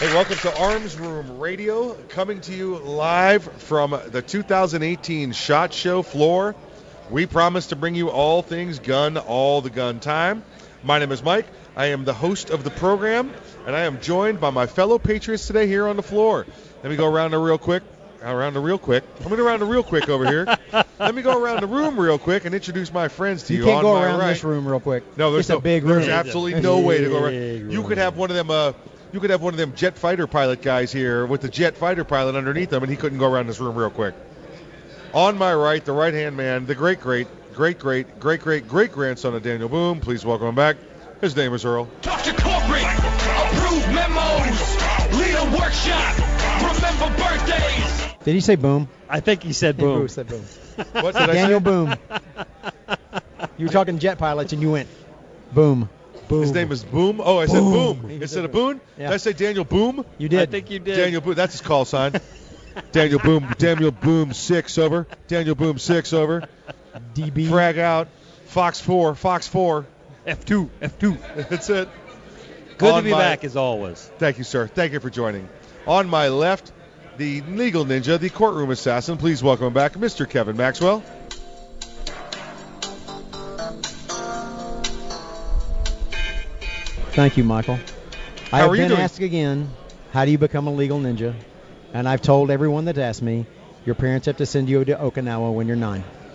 Hey, welcome to Arms Room Radio, coming to you live from the 2018 SHOT Show floor. We promise to bring you all things gun, all the gun time. My name is Mike. I am the host of the program, and I am joined by my fellow patriots today here on the floor. Let me go around the real quick. Around the real quick. I'm going to around the real quick over here. Let me go around the room real quick and introduce my friends to you. You can't on go my around right. this room real quick. No, there's it's no, a big there's absolutely no way to go around. You could have one of them. Uh, you could have one of them jet fighter pilot guys here with the jet fighter pilot underneath him, and he couldn't go around this room real quick. On my right, the right hand man, the great, great, great, great, great, great, great grandson of Daniel Boone. Please welcome him back. His name is Earl. Talk to corporate, approve memos, lead a workshop, remember birthdays. Did he say boom? I think he said Boom boom. said boom. What did I Daniel say? Boom. You were talking jet pilots and you went boom. Boom. His name is Boom. Oh, I said Boom. Boom He instead said of Boone. Yeah. Did I say Daniel Boom? You did. I think you did. Daniel Boom. That's his call sign. Daniel Boom. Daniel Boom six over. Daniel Boom six over. DB. Frag out. Fox four. Fox four. F2, F2. That's it. Good On to be my- back as always. Thank you, sir. Thank you for joining. On my left, the legal ninja, the courtroom assassin. Please welcome back, Mr. Kevin Maxwell. Thank you, Michael. I How have are you been doing? asked again, how do you become a legal ninja? And I've told everyone that asked me, your parents have to send you to Okinawa when you're nine.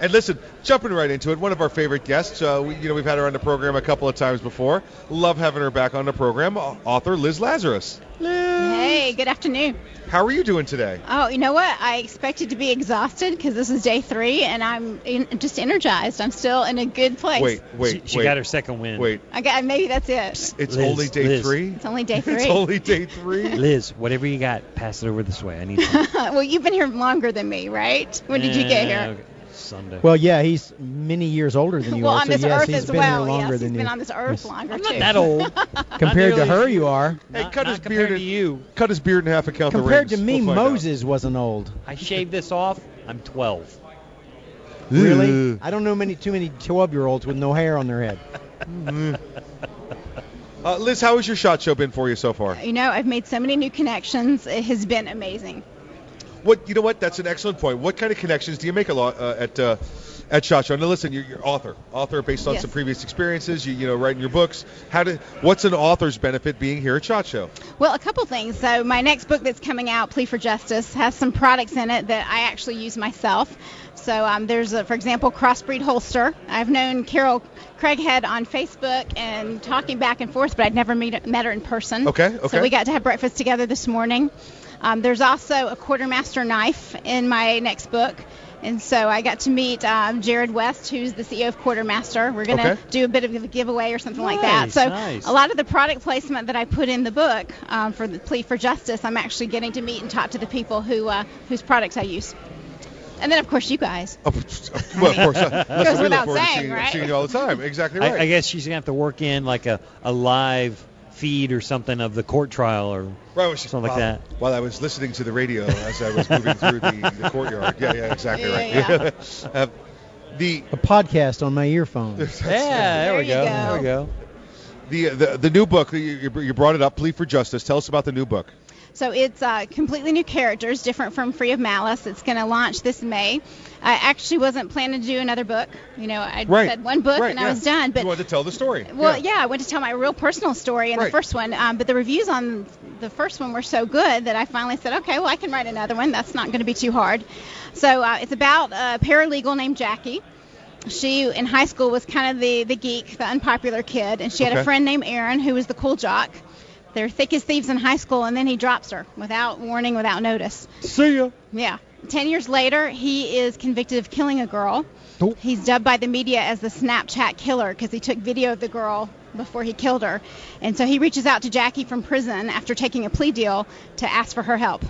and listen, jumping right into it, one of our favorite guests. Uh, we, you know, we've had her on the program a couple of times before. Love having her back on the program. Author Liz Lazarus. Hey, good afternoon. How are you doing today? Oh, you know what? I expected to be exhausted because this is day three, and I'm in, just energized. I'm still in a good place. Wait, wait, She, she wait. got her second win. Wait, I got uh, maybe that's it. it's Liz, only day Liz. three. It's only day three. It's only day three. Liz, whatever you got, pass it over this way. I need well, you've been here longer than me, right? When did you get here? okay. Sunday. Well, yeah, he's many years older than you well, are. on so this yes, earth he's as been well. here longer yes, than he's you. been on this earth longer I'm too. not that old. Compared to her, you are. Hey, Not, cut not his beard. to you. Cut his beard in half and count Compared the to me, We'll find out. Moses wasn't old. I shaved this off. I'm 12. Really? I don't know many too many 12-year-olds with no hair on their head. Uh, Liz, how has your shot show been for you so far? You know, I've made so many new connections. It has been amazing. What you know? What that's an excellent point. What kind of connections do you make a lot uh, at uh, at Shot Show? Now listen, you're, you're author, author based on Yes. some previous experiences. You you know writing your books. How do what's an author's benefit being here at Shot Show? Well, a couple things. So my next book that's coming out, Plea for Justice, has some products in it that I actually use myself. So um, there's, a, for example, Crossbreed Holster. I've known Carol Craighead on Facebook and talking back and forth, but I'd never meet, met her in person. Okay, okay. So we got to have breakfast together this morning. Um, there's also a quartermaster knife in my next book. And so I got to meet um, Jared West, who's the CEO of Quartermaster. We're going to Okay. do a bit of a giveaway or something like that. So nice. a lot of the product placement that I put in the book um, for the plea for justice, I'm actually getting to meet and talk to the people who uh, whose products I use. And then of course you guys. Oh, well, of course. Uh, listen, Goes we look without forward to saying, seeing, right? seeing you all the time. Exactly right. I, I guess she's gonna have to work in like a, a live feed or something of the court trial or Right, well, she- something like while- that. While I was listening to the radio as I was moving through the, the courtyard. Yeah, yeah, exactly Yeah, right. uh, the A podcast on my earphones. Yeah, there, we go. you There we go. the the the new book you, you you brought it up, Plea for Justice. Tell us about the new book. So it's uh, completely new characters, different from Free of Malice. It's going to launch this May. I actually wasn't planning to do another book. You know, I Right. said one book Right, and yeah. I was done. But you wanted to tell the story. well, yeah. I went to tell my real personal story in Right. the first one, um, but the reviews on the first one were so good that I finally said, okay, well, I can write another one. That's not going to be too hard. So uh, it's about a paralegal named Jackie. She in high school was kind of the the geek, the unpopular kid, and she had Okay. a friend named Aaron who was the cool jock. They're thick as thieves in high school, and then he drops her without warning, without notice. See ya. Yeah. Ten years later, he is convicted of killing a girl. He's dubbed by the media as the Snapchat killer because he took video of the girl before he killed her. And so he reaches out to Jackie from prison after taking a plea deal to ask for her help.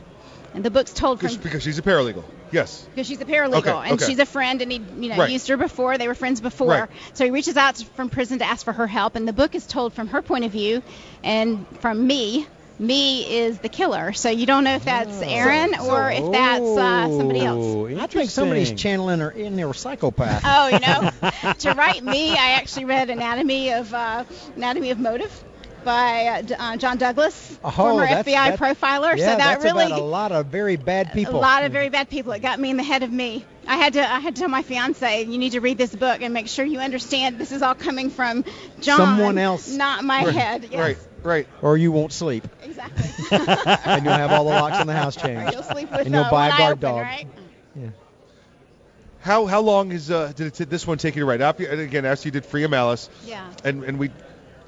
And the book's told Because, from because she's a paralegal. Yes. because she's a paralegal Okay, and okay. she's a friend and he you know Right. used her before they were friends before Right. so he reaches out from prison to ask for her help and the book is told from her point of view and from me me is the killer so you don't know if that's Aaron or if that's uh, somebody else I think somebody's channeling her in their psychopath. Oh, you know, to write me, I actually read Anatomy of uh, Anatomy of Motive by uh, uh, John Douglas, Oh, former that's- FBI that- profiler. Yeah, so that that's really about a lot of very bad people. a lot of very bad people. It got me in the head of me. I had to I had to tell my fiance, you need to read this book and make sure you understand this is all coming from John, Someone else. not my Right, head. Yes. Right. Right. Or you won't sleep. Exactly. and you'll have all the locks in the house Or changed. you'll sleep with and you'll uh, buy a guard open, dog. right? How how long is uh, did it take this one take you to write? After, and again, after you did Free of Malice. Yeah. And and we,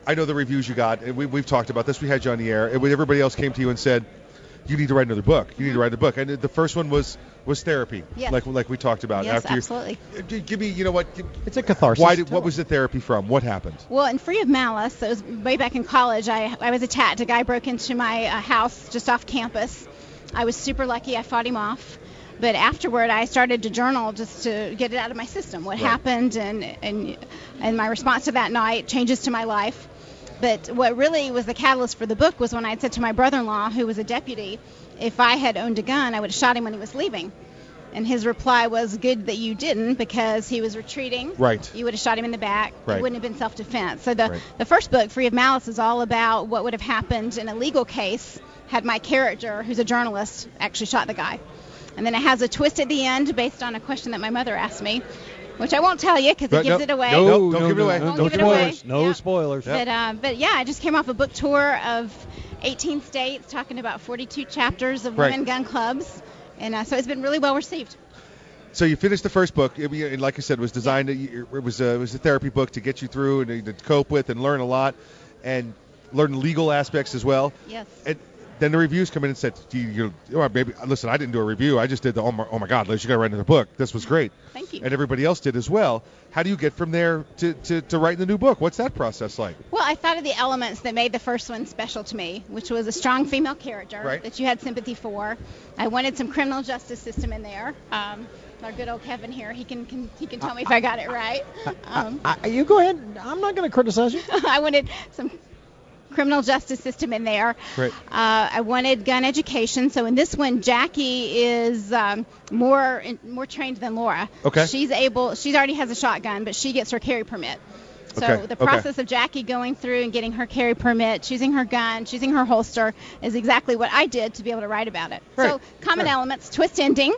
I know the reviews you got. And we we've talked about this. We had you on the air. And everybody else came to you and said, you need to write another book. You need to write a book. And the first one was was therapy. Yes. Like like we talked about. Yes, after absolutely. G- give me you know what? Give, It's a catharsis. why did what was the therapy from? What happened? Well, in Free of Malice, it was way back in college. I, I was attacked. A guy broke into my uh, house just off campus. I was super lucky. I fought him off. But afterward, I started to journal just to get it out of my system. What Right. happened and, and and my response to that night, changes to my life. But what really was the catalyst for the book was when I had said to my brother-in-law, who was a deputy, if I had owned a gun, I would have shot him when he was leaving. And his reply was, "Good that you didn't, because he was retreating. Right. You would have shot him in the back. Right. It wouldn't have been self-defense." So the Right. the first book, Free of Malice, is all about what would have happened in a legal case had my character, who's a journalist, actually shot the guy. And then it has a twist at the end based on a question that my mother asked me, which I won't tell you because it gives no- it away. no, No, don't give it away. Won't no give it away. spoilers. No spoilers. But uh, but yeah, I just came off a book tour of 18 states, talking about 42 chapters of Right. women gun clubs, and uh, so it's been really well received. So you finished the first book, it, and like I said, it was designed. To, it was a, it was a therapy book to get you through and to cope with and learn a lot, and learn legal aspects as well. Yes. And then the reviews come in and said, Do you, you oh, maybe listen, I didn't do a review. I just did the oh my, oh my God, Liz, you got to write another book. This was great. Thank you. And everybody else did as well. How do you get from there to, to, to writing the new book? What's that process like? Well, I thought of the elements that made the first one special to me, which was a strong female character Right. that you had sympathy for. I wanted some criminal justice system in there. Um, our good old Kevin here, he can, can he can tell me if I got it right. Um, I, you go ahead. I'm not going to criticize you. I wanted some criminal justice system in there. Right. Uh, I wanted gun education. So in this one, Jackie is um, more more trained than Laura. Okay. She's able. She already has a shotgun, but she gets her carry permit. So Okay, the okay. process of Jackie going through and getting her carry permit, choosing her gun, choosing her holster, is exactly what I did to be able to write about it. Right. So common elements, twist ending.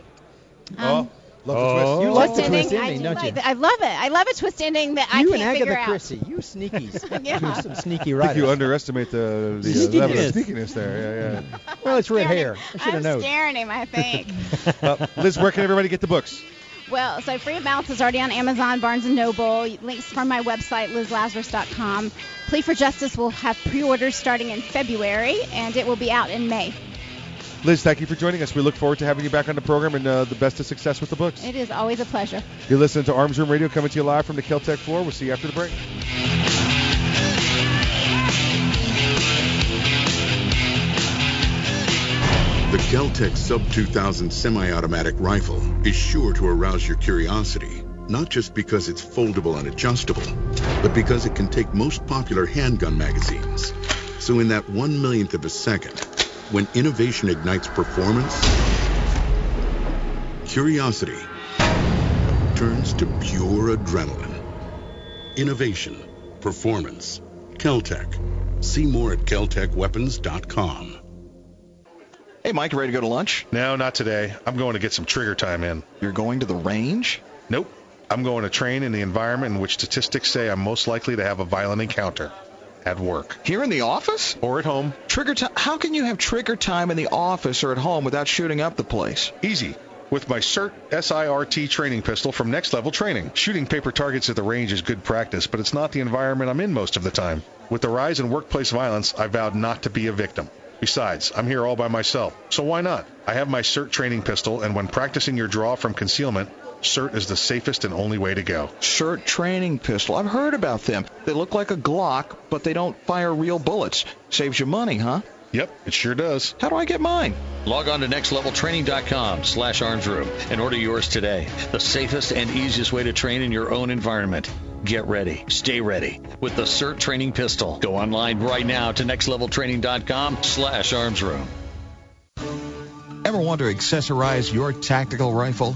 Um, oh, love the twist. You like the twist twist ending, I ending, do don't like you? the- I love it. I love a twist ending that I can't and figure Agatha out. Christie, you sneakies. Yeah. You're some sneaky I think you underestimate the, the uh, level of sneakiness there. Yeah, yeah. well, it's red hair. I should I'm have scaring him, I think. uh, Liz, where can everybody get the books? Well, so Free of Malice is already on Amazon, Barnes & Noble. Links from my website, lizlazarus.com. Plea for Justice will have pre-orders starting in February, and it will be out in May. Liz, thank you for joining us. We look forward to having you back on the program and uh, the best of success with the books. It is always a pleasure. You're listening to Arms Room Radio coming to you live from the Keltec floor. We'll see you after the break. The Keltec Sub 2000 semi-automatic rifle is sure to arouse your curiosity, not just because it's foldable and adjustable, but because it can take most popular handgun magazines. So in that one millionth of a second, when innovation ignites performance, curiosity turns to pure adrenaline. Innovation, performance, Keltec. See more at keltecweapons.com. Hey, Mike, you ready to go to lunch? No, not today. I'm going to get some trigger time in. You're going to the range? Nope. I'm going to train in the environment in which statistics say I'm most likely to have a violent encounter. At work. Here in the office? Or at home. Trigger time? How can you have trigger time in the office or at home without shooting up the place? Easy. With my CERT SIRT training pistol from Next Level Training. Shooting paper targets at the range is good practice, but it's not the environment I'm in most of the time. With the rise in workplace violence, I vowed not to be a victim. Besides, I'm here all by myself, so why not? I have my SIRT training pistol, and when practicing your draw from concealment, SIRT is the safest and only way to go. SIRT training pistol. I've heard about them. They look like a Glock, but they don't fire real bullets. Saves you money, huh? Yep, it sure does. How do I get mine? Log on to nextleveltraining.com slash armsroom and order yours today. The safest and easiest way to train in your own environment. Get ready. Stay ready with the SIRT training pistol. Go online right now to nextleveltraining.com slash armsroom. Ever want to accessorize your tactical rifle?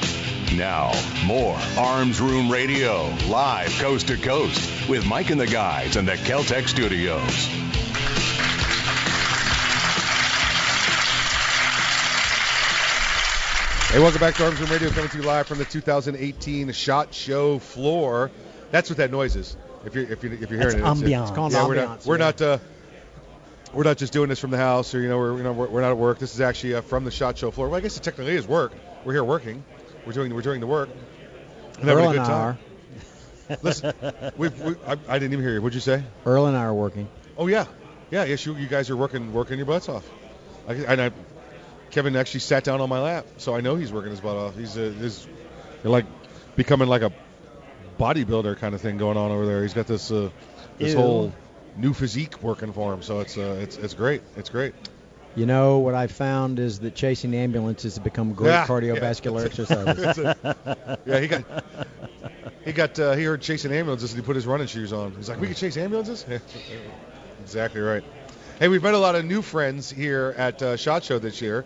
Now, more Arms Room Radio, live coast to coast, with Mike and the guys in the Keltec studios. Hey, welcome back to Arms Room Radio, coming to you live from the 2018 Shot Show floor. That's what that noise is. If you're if you're, if you're That's hearing it, ambiance. It's called yeah, we're not we're yeah. not uh, we're not just doing this from the house or you know we're you know we're, we're not at work. This is actually uh, from the Shot Show floor. Well, I guess it technically is work. We're here working. We're doing we're doing the work. Having Earl a good and I time. are. Listen, we've, we, I, I didn't even hear you. What'd you say? Earl and I are working. Oh yeah, yeah. Yes, you, you guys are working working your butts off. I, and I, Kevin actually sat down on my lap, so I know he's working his butt off. He's uh, you're like becoming like a bodybuilder kind of thing going on over there. He's got this uh, this Ew. whole new physique working for him, so it's uh, it's it's great. It's great. You know what I found is that chasing ambulances has become great Yeah, cardiovascular yeah. A- yeah, he got he got uh, he heard chasing ambulances and he put his running shoes on. He's like, we can chase ambulances. exactly right. Hey, we've met a lot of new friends here at uh, Shot Show this year.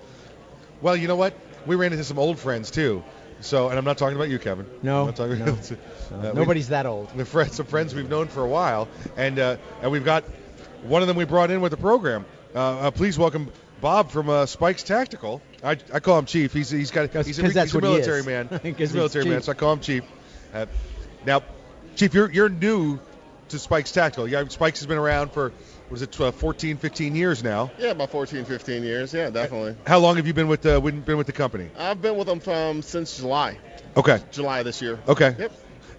Well, you know what? We ran into some old friends too. So, and I'm not talking about you, Kevin. No, I'm not talking no. uh, we- Nobody's that old. The friends, some friends we've known for a while, and uh, and we've got one of them we brought in with the program. Uh, uh, please welcome Bob from uh, Spikes Tactical. I, I call him Chief. He's he's got he's a, 'cause that's he's a what he military is. man. 'Cause he's he's a military man, so I call him Chief. Uh, now, Chief, you're you're new to Spikes Tactical. Yeah, Spikes has been around for what is it, 12, 14, 15 years now. Yeah, about 14, 15 years. Yeah, definitely. How long have you been with the been with the company? I've been with them from since July. Okay. July this year. Okay. Yep.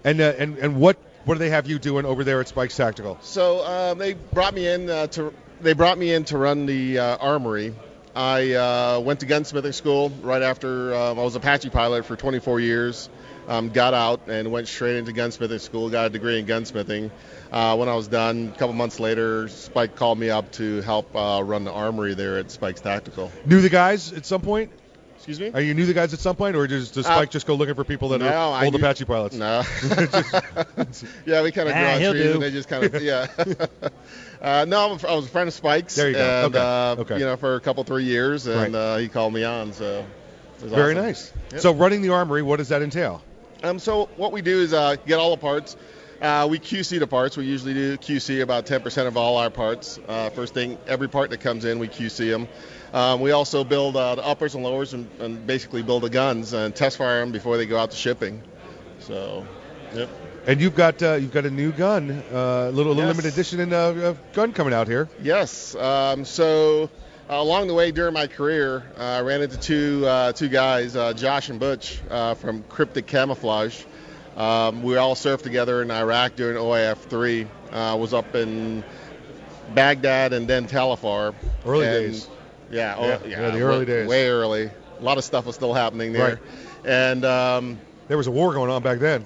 And uh, and and what what do they have you doing over there at Spikes Tactical? So um, they brought me in uh, to they brought me in to run the uh, armory. I uh, went to gunsmithing school right after um, I was Apache pilot for 24 years. Um, got out and went straight into gunsmithing school. Got a degree in gunsmithing. Uh, when I was done, a couple months later, Spike called me up to help uh, run the armory there at Spike's Tactical. Knew the guys at some point? Excuse me? Are you knew the guys at some point, or does, does Uh, Spike just go looking for people that no, are old knew- Apache pilots? No. yeah, we kind of Ah, grew on he'll trees do. and they just kind of yeah. uh, no, I'm a, I was a friend of Spike's. There you go. And, Okay. Uh, Okay. You know, for a couple three years, and Right. uh, he called me on. So it was Very awesome. nice. Yep. So running the armory, what does that entail? Um, so what we do is uh, get all the parts. Uh, we QC the parts. We usually do QC about 10% of all our parts. Uh, first thing, every part that comes in, we QC them. Um, we also build uh, the uppers and lowers and, and basically build the guns and test fire them before they go out to shipping. So, yep. And you've got uh, you've got a new gun, uh, little Yes. limited edition in, uh, gun coming out here. Yes. Um, so uh, along the way during my career, uh, I ran into two uh, two guys, uh, Josh and Butch uh, from Cryptic Camouflage. Um, we all served together in Iraq during OIF 3. Uh, was up in Baghdad and then Talafar. Early And- days. Yeah, oh, Yeah, yeah, yeah, the early way, days. Way early. A lot of stuff was still happening there. Right. And um, there was a war going on back then.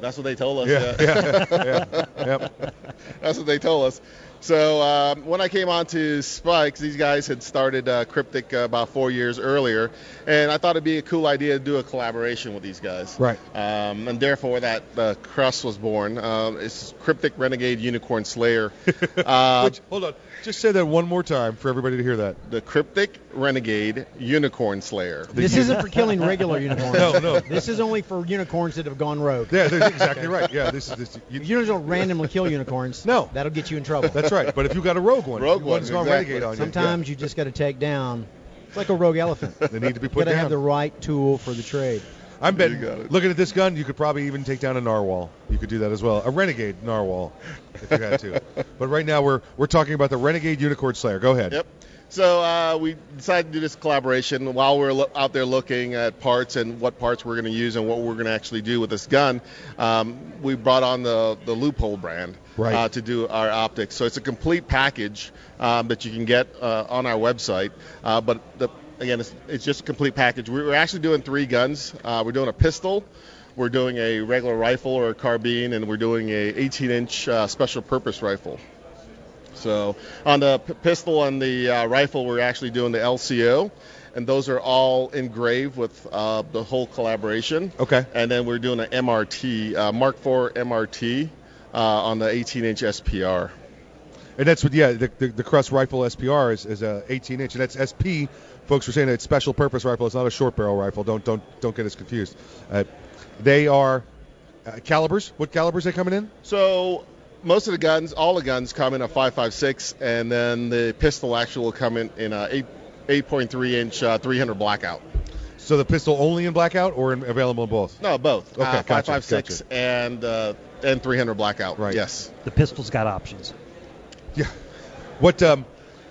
That's what they told us. Yeah, yeah, yeah, yep. That's what they told us. So um, when I came on to Spikes, these guys had started uh, Cryptic uh, about four years earlier, and I thought it'd be a cool idea to do a collaboration with these guys. Right. Um, and therefore, that uh, crust was born. Um, it's Cryptic Renegade Unicorn Slayer. Uh, Which, hold on, just say that one more time for everybody to hear that. the Cryptic Renegade Unicorn Slayer. This isn't for killing regular unicorns. No, no. This is only for unicorns that have gone rogue. Yeah, that's exactly right. Yeah, this is this. You, you don't randomly kill unicorns. No. That'll get you in trouble. That's right. But if you got a rogue one, Rogue one's one, gone exactly. renegade on you. Sometimes you just got to take down. It's like a rogue elephant. They need to be put You put got to down. have the right tool for the trade. I'm betting. Looking at this gun, you could probably even take down a narwhal. You could do that as well. A renegade narwhal, if you had to. but right now we're we're talking about the renegade unicorn slayer. Go ahead. Yep. So uh, we decided to do this collaboration while we are lo- out there looking at parts and what parts we're going to use and what we're going to actually do with this gun. Um, we brought on the, the Leupold brand Right. uh, to do our optics. So it's a complete package um, that you can get uh, on our website. Uh, but the, again, it's, it's just a complete package. We- We're actually doing three guns. Uh, we're doing a pistol. We're doing a regular rifle or a carbine, and we're doing a 18-inch uh, special purpose rifle. So on the p- pistol and the uh, rifle, we're actually doing the LCO, and those are all engraved with uh, the whole collaboration. Okay. And then we're doing an MRT, uh, Mark IV MRT, uh, on the 18-inch SPR. And that's what, yeah, the, the, the Crust Rifle SPR is, is a 18 inch, and that's SP. Folks were saying it's special purpose rifle. It's not a short barrel rifle. Don't don't don't get us confused. Uh, they are uh, calibers. What calibers are they coming in? So most of the guns, all the guns come in a 5.56, and then the pistol actually will come in in a 8 8.3 inch uh, 300 blackout. So the pistol only in blackout or in, available in both? No, both. Okay, uh, gotcha, 5.56 and uh, and 300 blackout. Right. Yes. The pistol's got options. Yeah. What um,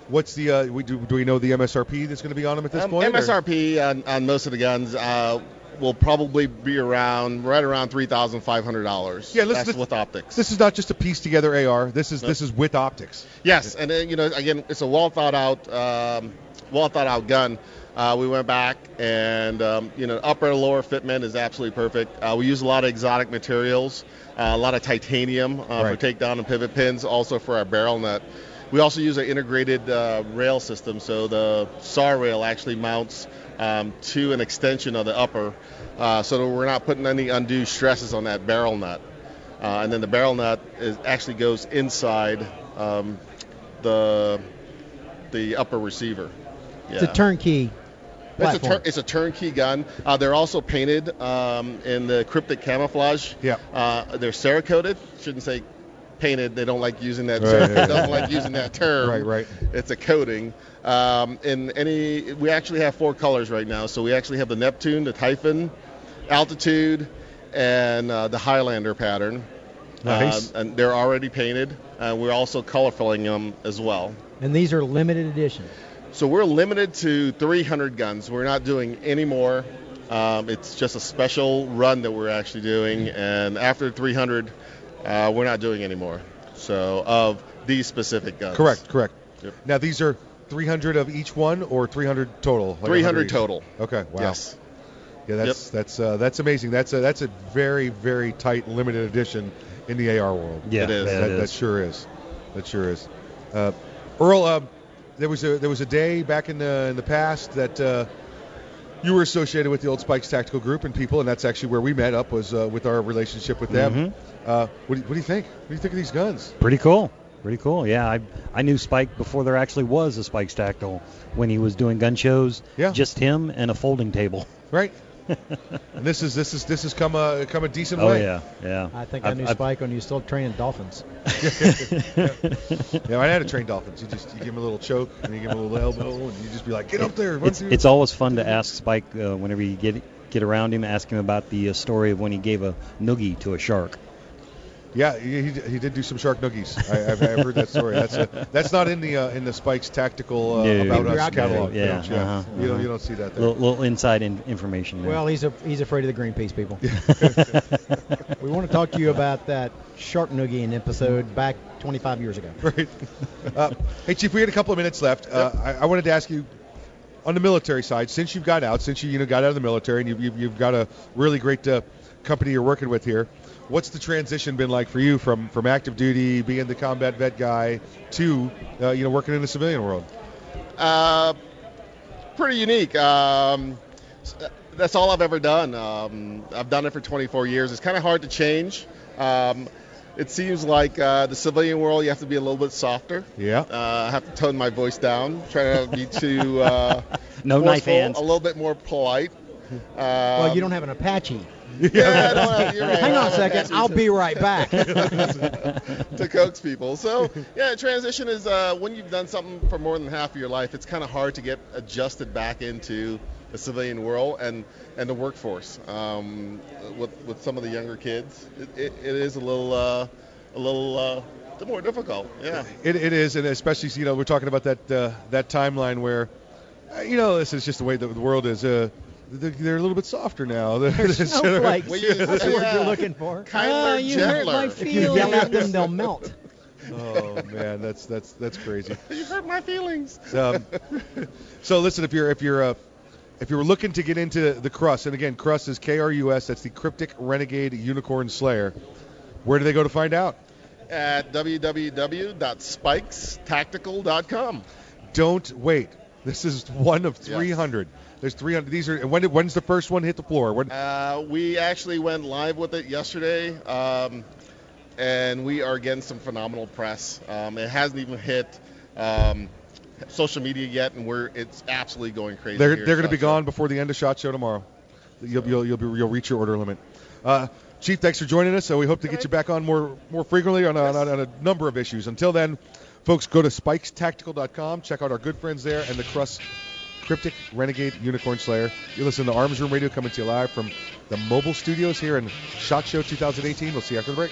what's the uh, we do, do we know the MSRP that's going to be on them at this Um, point? MSRP on, on most of the guns uh, will probably be around right around three thousand five hundred dollars. Yeah, let's- That's let's- with optics. This is not just a piece together AR. This is this is with optics. Yes, and then, you know, again, it's a well thought out, um, well thought out gun. Uh, we went back and um, you know, upper and lower fitment is absolutely perfect. Uh, we use a lot of exotic materials, uh, a lot of titanium uh, for takedown and pivot pins, also for our barrel nut. We also use an integrated uh, rail system, so the SAR rail actually mounts um, to an extension of the upper, uh, so that we're not putting any undue stresses on that barrel nut. Uh, and then the barrel nut is, actually goes inside um, the the upper receiver. It's a turnkey It's a, tur- it's a turnkey gun. Uh, they're also painted um, in the cryptic camouflage. Yeah. Uh, they're Cerakoted. Shouldn't say painted. They don't like using that. Right, term. yeah, yeah. doesn't like using that term. Right, right. It's a coating. Um, in any, we actually have four colors right now. So we actually have the Neptune, the Typhon, Altitude, and uh, the Highlander pattern. Nice. Uh, and they're already painted. Uh, we're also color filling them as well. And these are limited edition. So we're limited to 300 guns. We're not doing any more. Um, it's just a special run that we're actually doing, and after 300, uh, we're not doing anymore. So of these specific guns. Correct, correct. Yep. Now these are 300 of each one, or 300 total. Like 300 total. Okay. Wow. Yes. Yeah, that's that's uh, that's amazing. That's a that's a very very tight limited edition in the AR world. Yeah, It is. That, that that is. sure is. That sure is. Uh, Earl, uh, there was a there was a day back in the in the past that uh, you were associated with the old Spikes Tactical Group and people, and that's actually where we met up was uh, with our relationship with them. Mhm. Uh, what, do you, what do you think? What do you think of these guns? Pretty cool. Pretty cool. Yeah, I I knew Spike before there actually was a Spike's Tactical when he was doing gun shows. Yeah. Just him and a folding table. Right. And this is this is this has come a come a decent Oh way. yeah, yeah. I think I I've- knew I've- Spike when you were still training dolphins. yeah, I had to train dolphins. You just you give him a little choke and you give him a little elbow and you just be like, get up there. It's it's always fun to ask Spike uh, whenever you get get around him, ask him about the uh, story of when he gave a noogie to a shark. Yeah, he, he, he did do some shark noogies. I, I've, I've heard that story. That's a, that's not in the uh, in the Spikes tactical uh, No. about us Yeah, catalog. yeah, page, uh-huh, You don't uh-huh. you don't see that there. Little, little inside in, information there. Well, he's a, he's afraid of the Greenpeace people. we want to talk to you about that shark noogie episode back 25 years ago. Right. Uh, hey, Chief, we had a couple of minutes left. Uh, I, I wanted to ask you on the military side, since you've got out, since you you know got out of the military, and you've you've, you've got a really great uh, company you're working with here. What's the transition been like for you from from active duty, being the combat vet guy, to uh, you know working in the civilian world? Uh, pretty unique. Um, that's all I've ever done. Um, I've done it for 24 years. It's kind of hard to change. Um, it seems like uh, the civilian world, you have to be a little bit softer. Yeah. Uh, I have to tone my voice down, try not to be too uh, No knife hands. a little bit more polite. Um, well, you don't have an Apache. Yeah, have- right. Hang on a second. I'll be right back. to coax people. So yeah, transition is uh, when you've done something for more than half of your life. It's kind of hard to get adjusted back into the civilian world and and the workforce. Um, with with some of the younger kids, it, it, it is a little uh, a little uh, more difficult. Yeah. It, it is, and especially you know we're talking about that uh, that timeline where uh, you know this is just the way the world is. They're, they're a little bit softer now. They're- Snowflakes. Well, you- That's the word you're looking for. Kinder, Oh, you hurt gentler. my If you yell at them, they'll melt. oh man, that's that's that's crazy. You hurt my feelings. Um, so listen, if you're if you're uh, if you're looking to get into the Crust, and again, Crust is K-R-U-S. That's the Cryptic Renegade Unicorn Slayer. Where do they go to find out? At www.spikestactical.com. Don't wait. This is one of 300. There's 300. These are. When did, when's the first one hit the floor? When, Uh, we actually went live with it yesterday, um, and we are getting some phenomenal press. Um, it hasn't even hit um, social media yet, and we're it's absolutely going crazy. they're they're going to be Show. gone before the end of Shot Show tomorrow. You'll you'll you'll, be, you'll reach your order limit. Uh, Chief, thanks for joining us. So we hope to get you back on more more frequently on, a- on, a- on a number of issues. Until then, folks, go to spikestactical.com. Check out our good friends there and the Crust Cryptic Renegade Unicorn Slayer. You listen to Arms Room Radio coming to you live from the mobile studios here in Shot Show 2018. We'll see you after the break.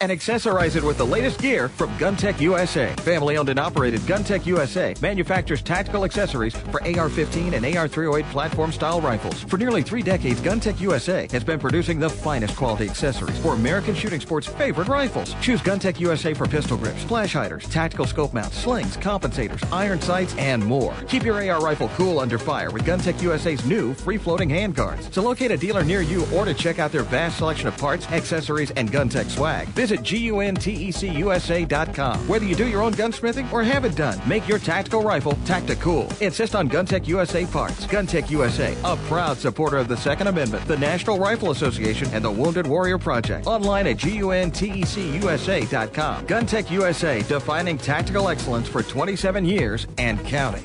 and accessorize it with the latest gear from GunTec USA. Family owned and operated GunTec USA manufactures tactical accessories for AR-15 and AR-308 platform style rifles. For nearly three decades, GunTec USA has been producing the finest quality accessories for American shooting sports' favorite rifles. Choose GunTec USA for pistol grips, flash hiders, tactical scope mounts, slings, compensators, iron sights, and more. Keep your AR rifle cool under fire with GunTec USA's new free-floating handguards. To locate a dealer near you or to check out their vast selection of parts, accessories, and GunTec swag, visit GUNTECUSA.com. Whether you do your own gunsmithing or have it done, make your tactical rifle Tacticool. Insist on GunTec USA parts. GunTec USA, a proud supporter of the Second Amendment, the National Rifle Association, and the Wounded Warrior Project. Online at GUNTECUSA.com. GunTec USA, defining tactical excellence for 27 years and counting.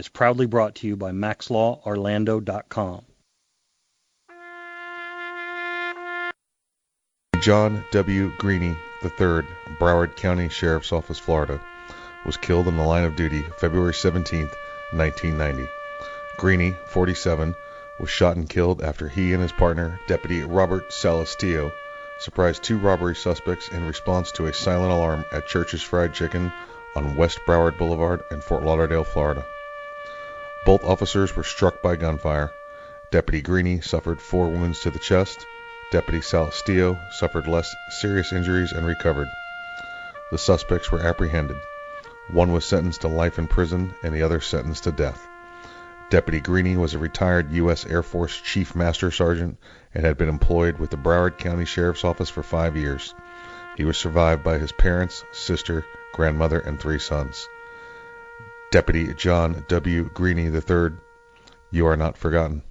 is proudly brought to you by MaxLawOrlando.com. John W. Greeny III, Broward County Sheriff's Office, Florida, was killed in the line of duty February 17, 1990. Greeny, 47, was shot and killed after he and his partner, Deputy Robert Salastio, surprised two robbery suspects in response to a silent alarm at Church's Fried Chicken on West Broward Boulevard in Fort Lauderdale, Florida. Both officers were struck by gunfire. Deputy Greeny suffered four wounds to the chest. Deputy Salastio suffered less serious injuries and recovered. The suspects were apprehended. One was sentenced to life in prison and the other sentenced to death. Deputy Greeny was a retired U.S. Air Force Chief Master Sergeant and had been employed with the Broward County Sheriff's Office for five years. He was survived by his parents, sister, grandmother, and three sons. Deputy John W. Greeny III, you are not forgotten.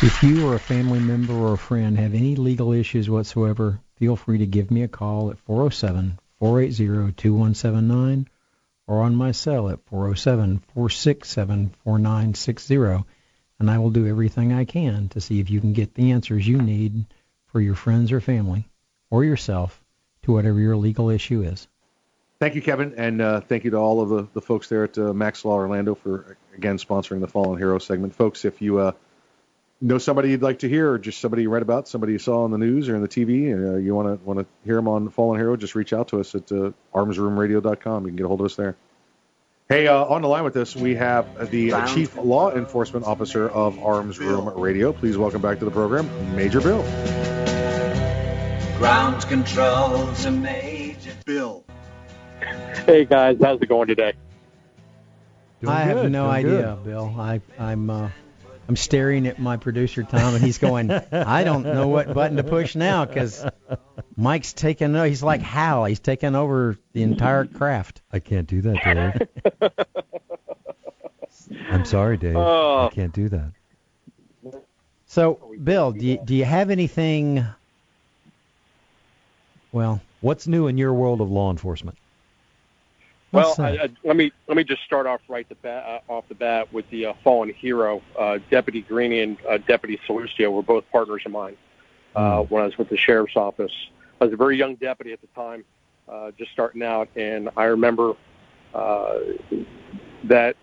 If you or a family member or a friend have any legal issues whatsoever, feel free to give me a call at 407 480 2179 or on my cell at 407 467 4960, and I will do everything I can to see if you can get the answers you need for your friends or family or yourself to whatever your legal issue is. Thank you, Kevin, and uh, thank you to all of the, the folks there at uh, Max Law Orlando for again sponsoring the Fallen Hero segment. Folks, if you uh, know somebody you'd like to hear, or just somebody you read about, somebody you saw on the news or in the TV, and uh, you want to want to hear them on Fallen Hero, just reach out to us at uh, armsroomradio.com. You can get a hold of us there. Hey, uh, on the line with us, we have the uh, Chief Law Enforcement Officer of Arms Room Radio. Please welcome back to the program, Major Bill. Ground control's a major Bill. Hey guys, how's it going today? I have no doing idea, Bill. I, I'm uh, I'm staring at my producer Tom, and he's going. I don't know what button to push now because Mike's taking. He's like Hal. He's taking over the entire craft. I can't do that, Dave. I'm sorry, Dave. Oh. I can't do that. So, Bill, do you, do you have anything? Well, what's new in your world of law enforcement? Well, What's I. I, let me let me just start off right the bat, uh, off the bat with the uh, fallen hero, uh, Deputy Greeny and uh, Deputy Salustio were both partners of mine uh, when I was with the sheriff's office. I was a very young deputy at the time, uh, just starting out, and I remember uh, that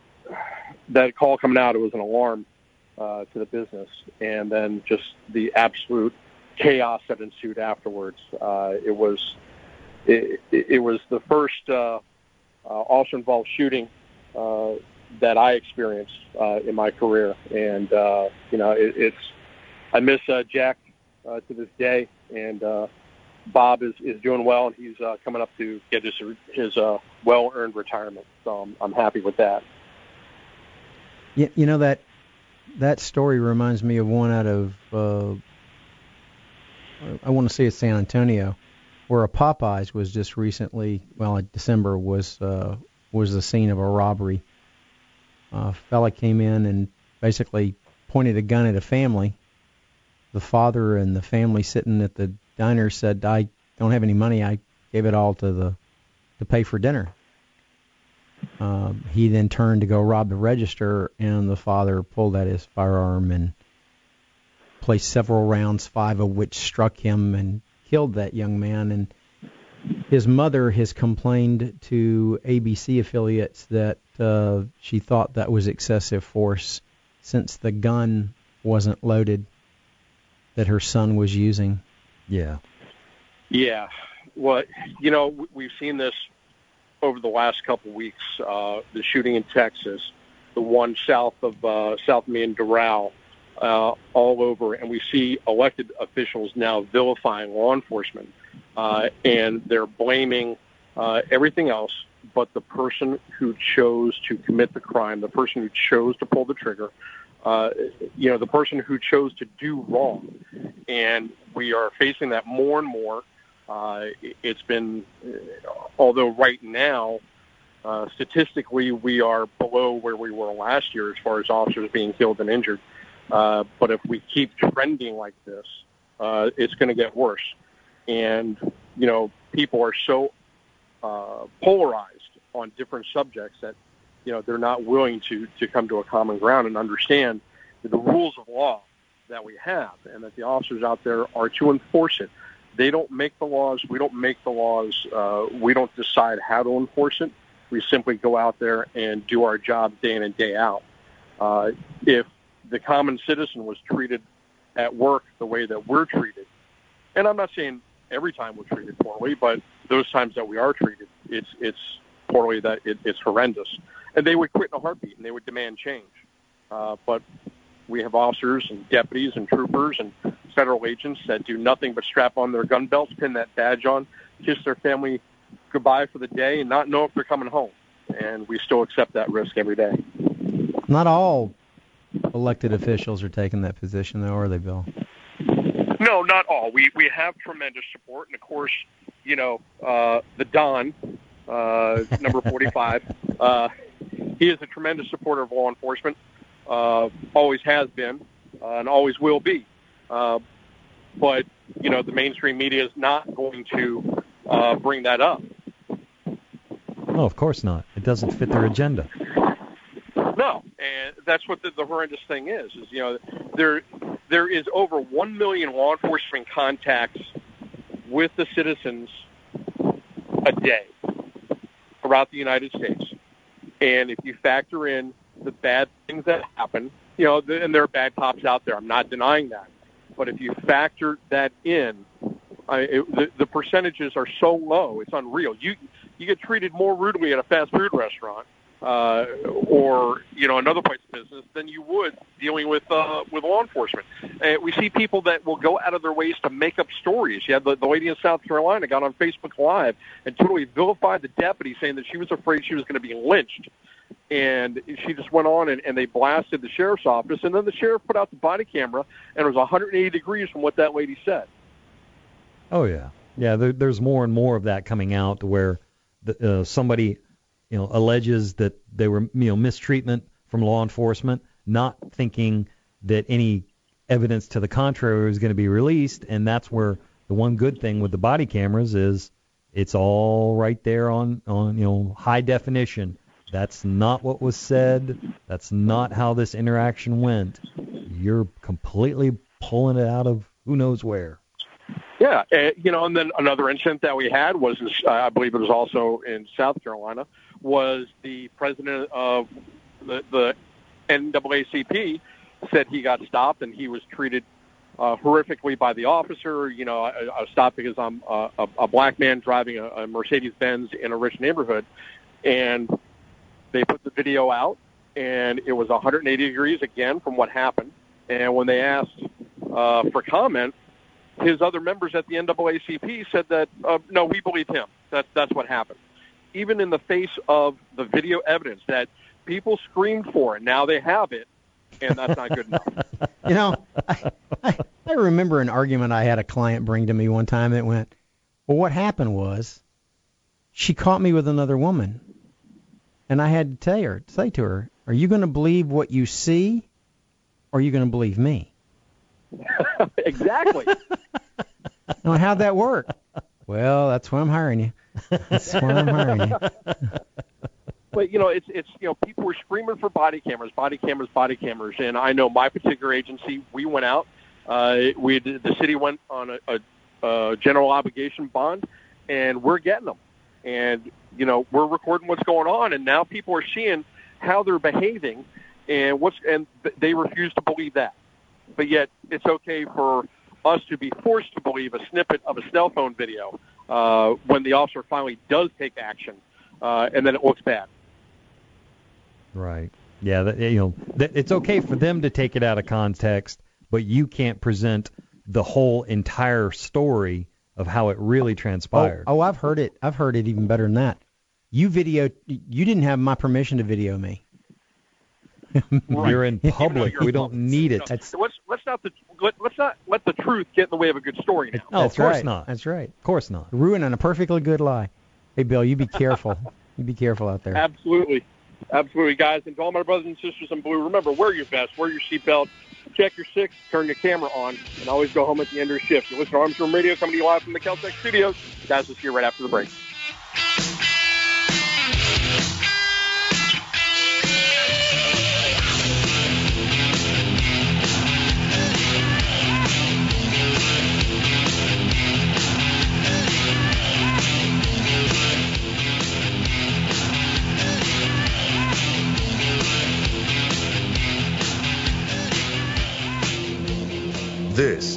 that call coming out. It was an alarm uh, to the business, and then just the absolute chaos that ensued afterwards. Uh, it was it, it, it was the first uh, officer involved shooting uh, that I experienced uh, in my career, and you know it, it's I miss Jack to this day, and Bob is, is doing well, and he's uh, coming up to get his his uh, well earned retirement. So I'm, I'm happy with that. You, you know that that story reminds me of one out of uh, I want to say it's San Antonio, where a Popeyes was just recently, well, in December was uh, was the scene of a robbery. A fella came in and basically pointed a gun at a family. The father and the family sitting at the diner said, "I don't have any money. I gave it all to the to pay for dinner." Um, he then turned to go rob the register, and the father pulled out his firearm and placed several rounds, five of which struck him and killed that young man. And his mother has complained to ABC affiliates that uh, she thought that was excessive force since the gun wasn't loaded that her son was using. Yeah. Yeah. Well, you know, we've seen this over the last couple of weeks. Uh, the shooting in Texas, the one south of uh, South me in Doral, uh, all over, and we see elected officials now vilifying law enforcement, uh, and they're blaming uh, everything else but the person who chose to commit the crime, the person who chose to pull the trigger, uh, you know, the person who chose to do wrong. And we are facing that more and more. Uh, it's been, although right now, uh, statistically, we are below where we were last year as far as officers being killed and injured. Uh, but if we keep trending like this, uh, it's going to get worse. And, you know, people are so uh, polarized on different subjects that, you know, they're not willing to, to come to a common ground and understand the rules of law that we have and that the officers out there are to enforce it. They don't make the laws. We don't make the laws. Uh, we don't decide how to enforce it. We simply go out there and do our job day in and day out. Uh, if the common citizen was treated at work the way that we're treated, and I'm not saying every time we're treated poorly, but those times that we are treated, it's it's poorly that it, it's horrendous, and they would quit in a heartbeat and they would demand change. Uh, but we have officers and deputies and troopers and federal agents that do nothing but strap on their gun belts, pin that badge on, kiss their family goodbye for the day, and not know if they're coming home. And we still accept that risk every day. Not all elected officials are taking that position, though, are they, Bill? No, not all. We we have tremendous support, and of course, you know, uh, the Don, uh, number 45, uh, he is a tremendous supporter of law enforcement. Uh, always has been, uh, and always will be. Uh, but you know, the mainstream media is not going to uh, bring that up. No, of course not. It doesn't fit their agenda. No, and that's what the, the horrendous thing is. Is you know there there is over one million law enforcement contacts with the citizens a day throughout the United States, and if you factor in the bad things that happen, you know, and there are bad cops out there. I'm not denying that, but if you factor that in, I, it, the, the percentages are so low, it's unreal. You you get treated more rudely at a fast food restaurant uh, or you know another place of business than you would dealing with uh, with law enforcement. Uh, we see people that will go out of their ways to make up stories. You had the, the lady in South Carolina got on Facebook Live and totally vilified the deputy, saying that she was afraid she was going to be lynched. And she just went on and, and they blasted the sheriff's office, and then the sheriff put out the body camera, and it was 180 degrees from what that lady said. Oh yeah, yeah. There, there's more and more of that coming out where the, uh, somebody, you know, alleges that they were, you know, mistreatment from law enforcement, not thinking that any evidence to the contrary was going to be released, and that's where the one good thing with the body cameras is it's all right there on on you know high definition. That's not what was said. That's not how this interaction went. You're completely pulling it out of who knows where. Yeah, uh, you know, and then another incident that we had was, uh, I believe it was also in South Carolina, was the president of the, the NAACP said he got stopped and he was treated uh, horrifically by the officer. You know, I, I stopped because I'm a, a black man driving a, a Mercedes Benz in a rich neighborhood, and they put the video out, and it was 180 degrees again from what happened. And when they asked uh, for comment, his other members at the NAACP said that uh, no, we believe him. That's that's what happened. Even in the face of the video evidence that people screamed for, and now they have it, and that's not good enough. You know, I, I, I remember an argument I had a client bring to me one time that went, well, what happened was she caught me with another woman. And I had to tell her, say to her, are you going to believe what you see or are you going to believe me? exactly. Now, how'd that work? Well, that's why I'm hiring you. But you know, it's it's you know, people were screaming for body cameras, body cameras, body cameras, and I know my particular agency, we went out. Uh, we the city went on a, a, a general obligation bond, and we're getting them. And you know, we're recording what's going on, and now people are seeing how they're behaving, and what's and they refuse to believe that. But yet, it's okay for us to be forced to believe a snippet of a cell phone video uh, when the officer finally does take action, uh, and then it looks bad. Right. Yeah. That, you know, that, it's okay for them to take it out of context, but you can't present the whole entire story of how it really transpired. Oh, oh, I've heard it. I've heard it even better than that. You video. You didn't have my permission to video me. You're in public. we don't need it. That's, let's let's not the let, let's not let the truth get in the way of a good story now. No, That's of course right. not. That's right. Of course not. Ruining a perfectly good lie. Hey, Bill, you be careful. you be careful out there. Absolutely, absolutely, guys, and to all my brothers and sisters in blue, remember wear your vest, wear your seatbelt, check your six, turn your camera on, and always go home at the end of your shift. You listen to Arms Room Radio coming to you live from the Keltec studios. Guys, we'll see you right after the break.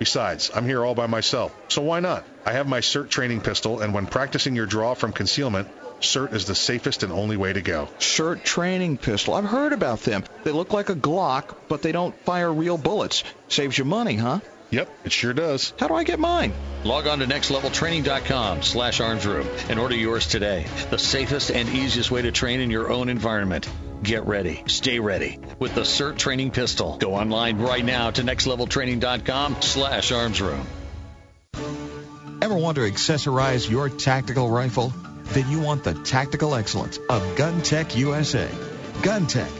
Besides, I'm here all by myself, so why not? I have my SIRT training pistol, and when practicing your draw from concealment, SIRT is the safest and only way to go. SIRT training pistol. I've heard about them. They look like a Glock, but they don't fire real bullets. Saves you money, huh? Yep, it sure does. How do I get mine? Log on to nextleveltraining.com slash armsroom and order yours today. The safest and easiest way to train in your own environment. Get ready. Stay ready with the SIRT training pistol. Go online right now to nextleveltraining.com slash armsroom. Ever want to accessorize your tactical rifle? Then you want the tactical excellence of GunTec USA. GunTec,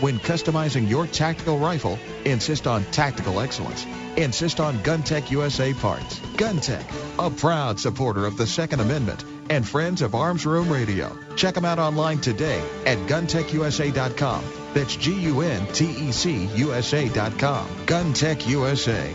when customizing your tactical rifle, insist on tactical excellence. Insist on GunTec USA parts. GunTec, a proud supporter of the Second Amendment and friends of Arms Room Radio. Check them out online today at guntecusa.com. That's G-U-N-T-E-C USA.com. GunTec USA.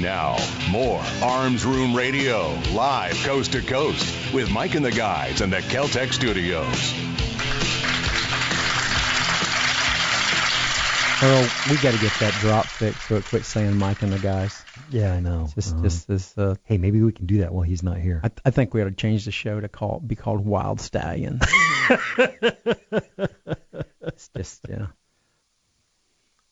Now, more Arms Room Radio, live coast to coast, with Mike and the guys in the Keltec studios. Earl, we got to get that drop fixed so it quits saying Mike and the guys. Yeah, I know. Just, Uh-huh. just this. Uh, hey, maybe we can do that while he's not here. I, I think we ought to change the show to call be called Wild Stallion. it's just yeah.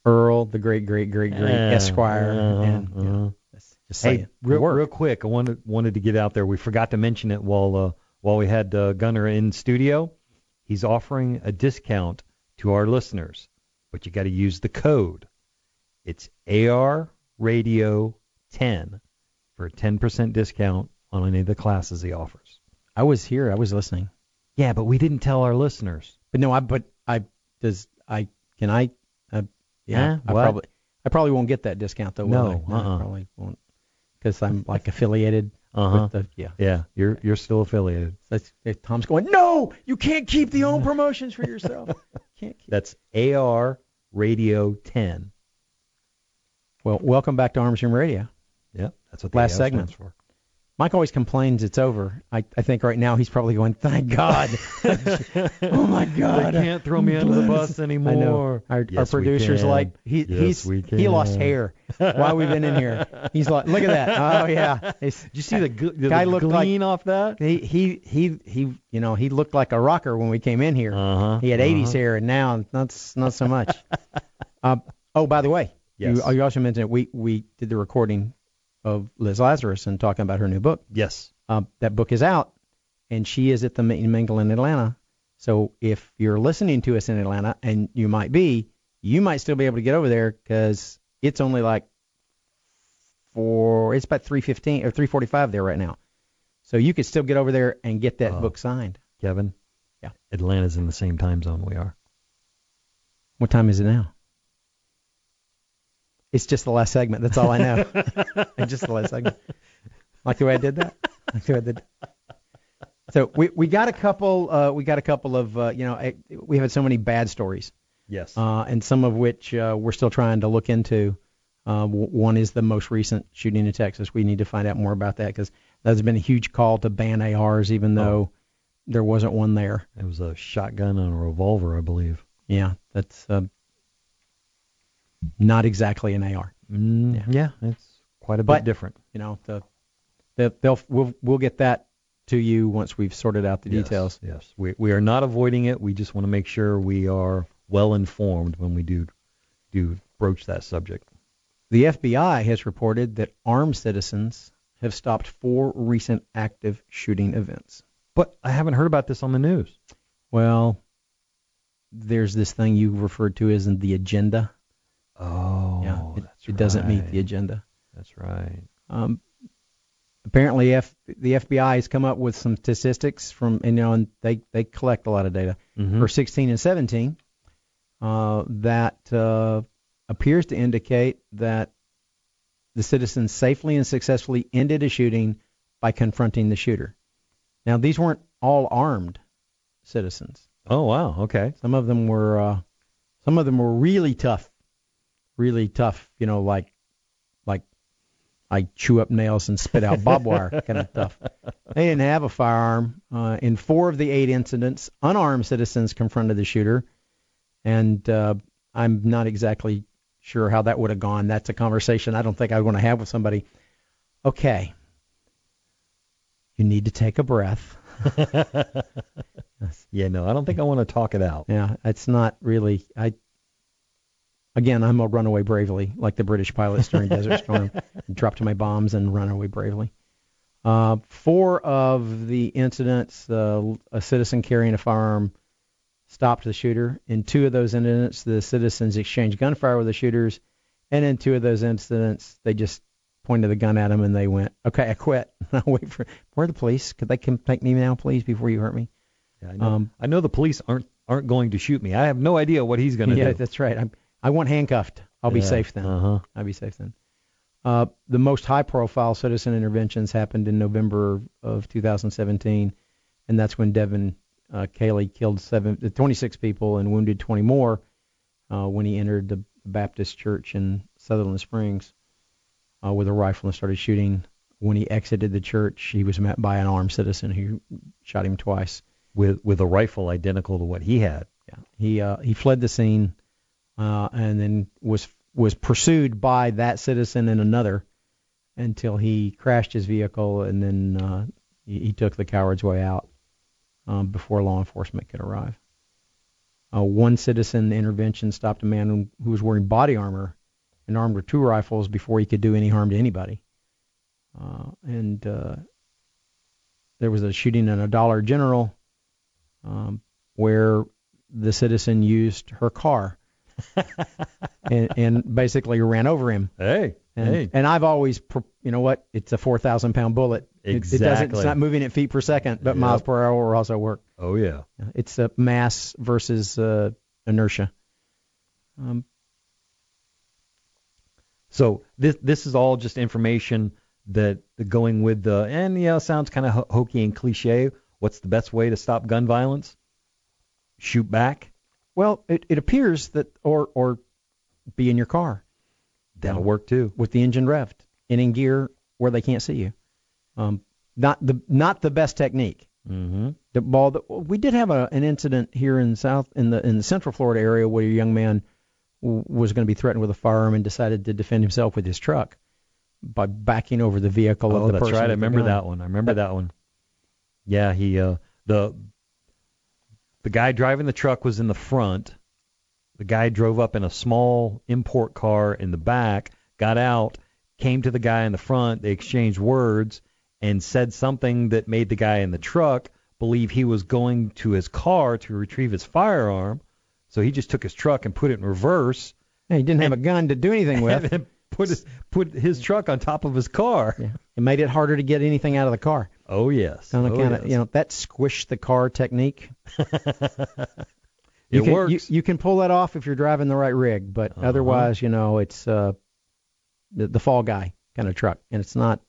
Earl, the great, great, great, great Yeah, Esquire, uh-huh, and you know, that's just Hey, real, real quick, I wanted wanted to get out there. We forgot to mention it while uh, while we had uh, Gunner in studio. He's offering a discount to our listeners, but you got to use the code. It's AR Radio 10 for a 10% discount on any of the classes he offers. I was here. I was listening. Yeah, but we didn't tell our listeners. But no, I but I does I can I uh, yeah? I What? probably I probably won't get that discount though. will No, I? uh-uh. I probably won't because I'm like affiliated Uh-huh. the yeah. Yeah, you're you're still affiliated. That's, Tom's going, no, you can't keep the own promotions for yourself. can't keep. That's AR Radio 10. Well, welcome back to Arms Room Radio. Yep, that's what the Last AR segment. for. Mike always complains it's over. I, I think right now he's probably going, thank God. oh my God. They can't throw me under the bus anymore. I know. Our, our Yes, we producer's can. like, he, Yes, he's we he lost hair while we've been in here. He's like, look at that. Oh yeah. Did you see the, gl- the, guy the looked glean like off that? he he he he you know he looked like a rocker when we came in here. Uh-huh. He had 80s uh-huh. hair and now not not so much. uh, oh, by the way, Yes. you, you also mentioned it. we we did the recording of Liz Lazarus and talking about her new book. Yes. Um, that book is out, and she is at the Mingle in Atlanta. So if you're listening to us in Atlanta, and you might be, you might still be able to get over there because it's only like four. It's about 3:15 or 3:45 there right now. So you could still get over there and get that Oh. book signed. Kevin? Yeah. Atlanta's in the same time zone we are. What time is it now? It's just the last segment. That's all I know. just the last segment. Like the way I did that. Like the way I did. So we we got a couple. Uh, we got a couple of. Uh, you know, eh, we have had so many bad stories. Yes. Uh, and some of which uh, we're still trying to look into. Uh, w- one is the most recent shooting in Texas. We need to find out more about that because there's been a huge call to ban ARs, even though there wasn't one there. It was a shotgun and a revolver, I believe. Yeah, that's uh, not exactly an AR. Mm, yeah. it's quite a bit But- different. You know, the, the they'll we'll we'll get that to you once we've sorted out the Yes, details. Yes. We we are not avoiding it. We just want to make sure we are well informed when we do do broach that subject. The FBI has reported that armed citizens have stopped four recent active shooting events. But I haven't heard about this on the news. Well, there's this thing you referred to as the agenda. Oh, yeah, it, it doesn't meet the agenda. That's right. Um, apparently, F, the FBI has come up with some statistics from, and, you know, and they they collect a lot of data Mhm. for 16 and 17 uh, that uh, appears to indicate that the citizens safely and successfully ended a shooting by confronting the shooter. Now, these weren't all armed citizens. Oh wow. Okay. Some of them were uh, some of them were really tough, really tough. You know, like like I chew up nails and spit out barbed wire kind of stuff. They didn't have a firearm. Uh, in four of the eight incidents, unarmed citizens confronted the shooter, and uh, I'm not exactly sure how that would have gone. That's a conversation I don't think I want to have with somebody. Okay, you need to take a breath. yeah, no, I don't think I want to talk it out. Yeah, it's not really. I again, I'm a runaway bravely, like the British pilots during Desert Storm. Drop to my bombs and run away bravely. Uh, four of the incidents, uh, a citizen carrying a firearm stopped the shooter. In two of those incidents, the citizens exchanged gunfire with the shooters, and in two of those incidents, they just pointed the gun at him and they went, "Okay, I quit. I'll wait for where are the police? Could they come take me now, please, before you hurt me?" Yeah, I know. I know the police aren't aren't going to shoot me. I have no idea what he's going to yeah, do. that's right. I'm, I want handcuffed. I'll be Yeah, safe then. uh-huh. I'll be safe then. Uh, the most high-profile citizen interventions happened in November of 2017, and that's when Devin uh, Kelley killed seven, uh, 26 people and wounded 20 more uh, when he entered the Baptist church in Sutherland Springs uh, with a rifle and started shooting. When he exited the church, he was met by an armed citizen who shot him twice. with with a rifle identical to what he had. Yeah, he uh, he fled the scene, uh, and then was was pursued by that citizen and another until he crashed his vehicle, and then uh, he, he took the coward's way out um, before law enforcement could arrive. Uh, one citizen intervention stopped a man who, was wearing body armor and armed with two rifles before he could do any harm to anybody. Uh, and uh, there was a shooting in a Dollar General um, where the citizen used her car and, and basically ran over him. Hey, And, hey. and I've always, you know what? It's a 4,000 pound bullet. It- It, doesn't. Exactly. It's not moving at feet per second, but Yep. miles per hour also work. Oh yeah. It's a mass versus uh, inertia. Um, So this this is all just information that going with the and yeah sounds kind of ho- hokey and cliche. What's the best way to stop gun violence? Shoot back. Well, it, it appears that, or or be in your car. That'll work too. With the engine revved and in gear where they can't see you. Um, not the not the best technique. Mm-hmm. The ball that we did have a, an incident here in South in the in the Central Florida area where a young man w- was going to be threatened with a firearm and decided to defend himself with his truck by backing over the vehicle Oh, of the that's person. right. I remember that one. I remember that one. Yeah, he uh the the guy driving the truck was in the front. The guy drove up in a small import car in the back, got out, came to the guy in the front. They exchanged words and said something that made the guy in the truck believe he was going to his car to retrieve his firearm. So he just took his truck and put it in reverse. Yeah, he didn't have a gun to do anything with. And put his put his truck on top of his car. Yeah. It made it harder to get anything out of the car. Oh yes. On oh, account of, yes. you know, that squish the car technique. It you can, works. You, you can pull that off if you're driving the right rig, but Uh-huh. otherwise, you know, it's uh, the, the fall guy kind of truck, and it's not.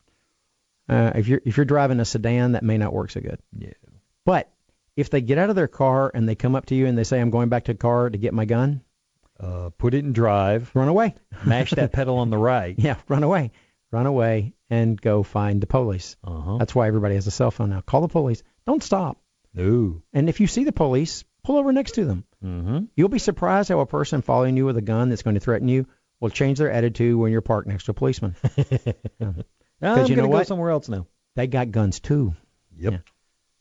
Uh, if you're if you're driving a sedan, that may not work so good. Yeah. But if they get out of their car and they come up to you and they say, "I'm going back to the car to get my gun," uh, put it in drive, run away, mash that pedal on the right. Yeah, run away, run away, and go find the police. Uh-huh. That's why everybody has a cell phone now. Call the police. Don't stop. No. And if you see the police, pull over next to them. Mm-hmm. You'll be surprised how a person following you with a gun that's going to threaten you will change their attitude when you're parked next to a policeman. Because you know gonna go what? somewhere else now. They got guns too. Yep. Yeah.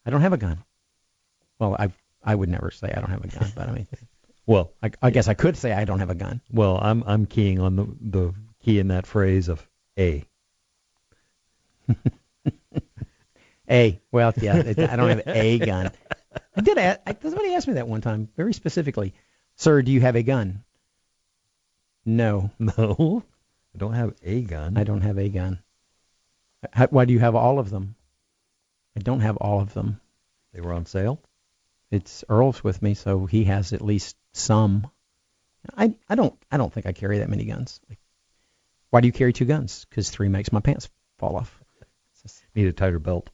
I don't have a gun. Well, I I would never say I don't have a gun, but I mean, Well, I, I guess I could say I don't have a gun. well, I'm I'm keying on the the key in that phrase of a. A. Well, yeah, it- I don't have a gun. I did ask, somebody asked me that one time very specifically. Sir, do you have a gun? No, No, I don't have a gun. I don't have a gun. How, why do you have all of them? I don't have all of them. They were on sale. It's Earl's with me, so he has at least some. I I don't I don't think I carry that many guns. Like, why do you carry two guns? Because three makes my pants fall off. Need a tighter belt.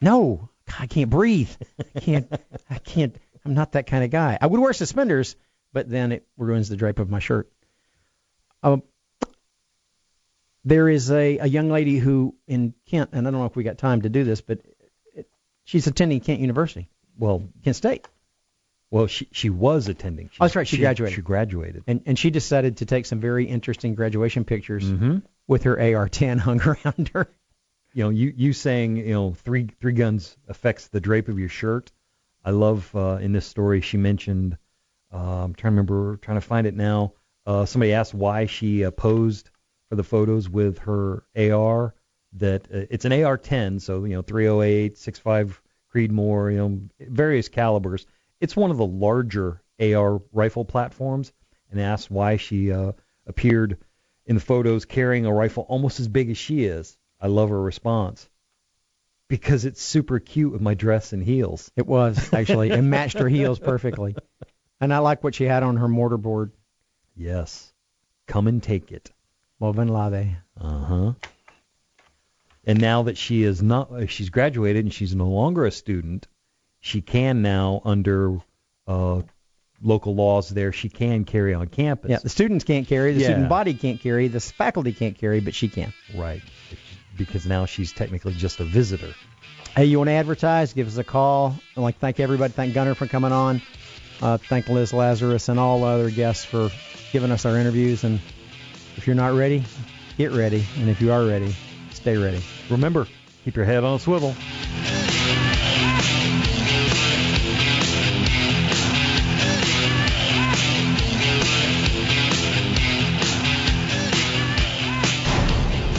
No, I can't breathe. I can't. I can't. I'm not that kind of guy. I would wear suspenders, but then it ruins the drape of my shirt. Um, there is a, a young lady who in Kent, and I don't know if we got time to do this, but it, she's attending Kent University, Well, Kent State, well, she she was attending. She, Oh, that's right, she graduated. She graduated. and and she decided to take some very interesting graduation pictures Mm-hmm. with her AR-10 hung around her. You know, you you saying you know three three guns affects the drape of your shirt. I love uh, in this story she mentioned. Uh, I'm trying to remember, trying to find it now. Uh, somebody asked why she uh, posed for the photos with her AR. That uh, it's an AR-10, so you know 308, 65 Creedmoor, you know various calibers. It's one of the larger AR rifle platforms, and asked why she uh, appeared in the photos carrying a rifle almost as big as she is. I love her response because it's super cute with my dress and heels. It was actually, it matched her heels perfectly. And I like what she had on her mortarboard. Yes. Come and take it. Molon labe. Uh huh. And now that she is not, uh, she's graduated and she's no longer a student, she can now, under uh, local laws there, she can carry on campus. Yeah, the students can't carry, the Yeah. student body can't carry, the faculty can't carry, but she can. Right. Because now she's technically just a visitor. Hey, you want to advertise? Give us a call. I'd like thank everybody. Thank Gunner for coming on. Uh, thank Liz Lazarus and all other guests for giving us our interviews. And if you're not ready, get ready. And if you are ready, stay ready. Remember, keep your head on a swivel.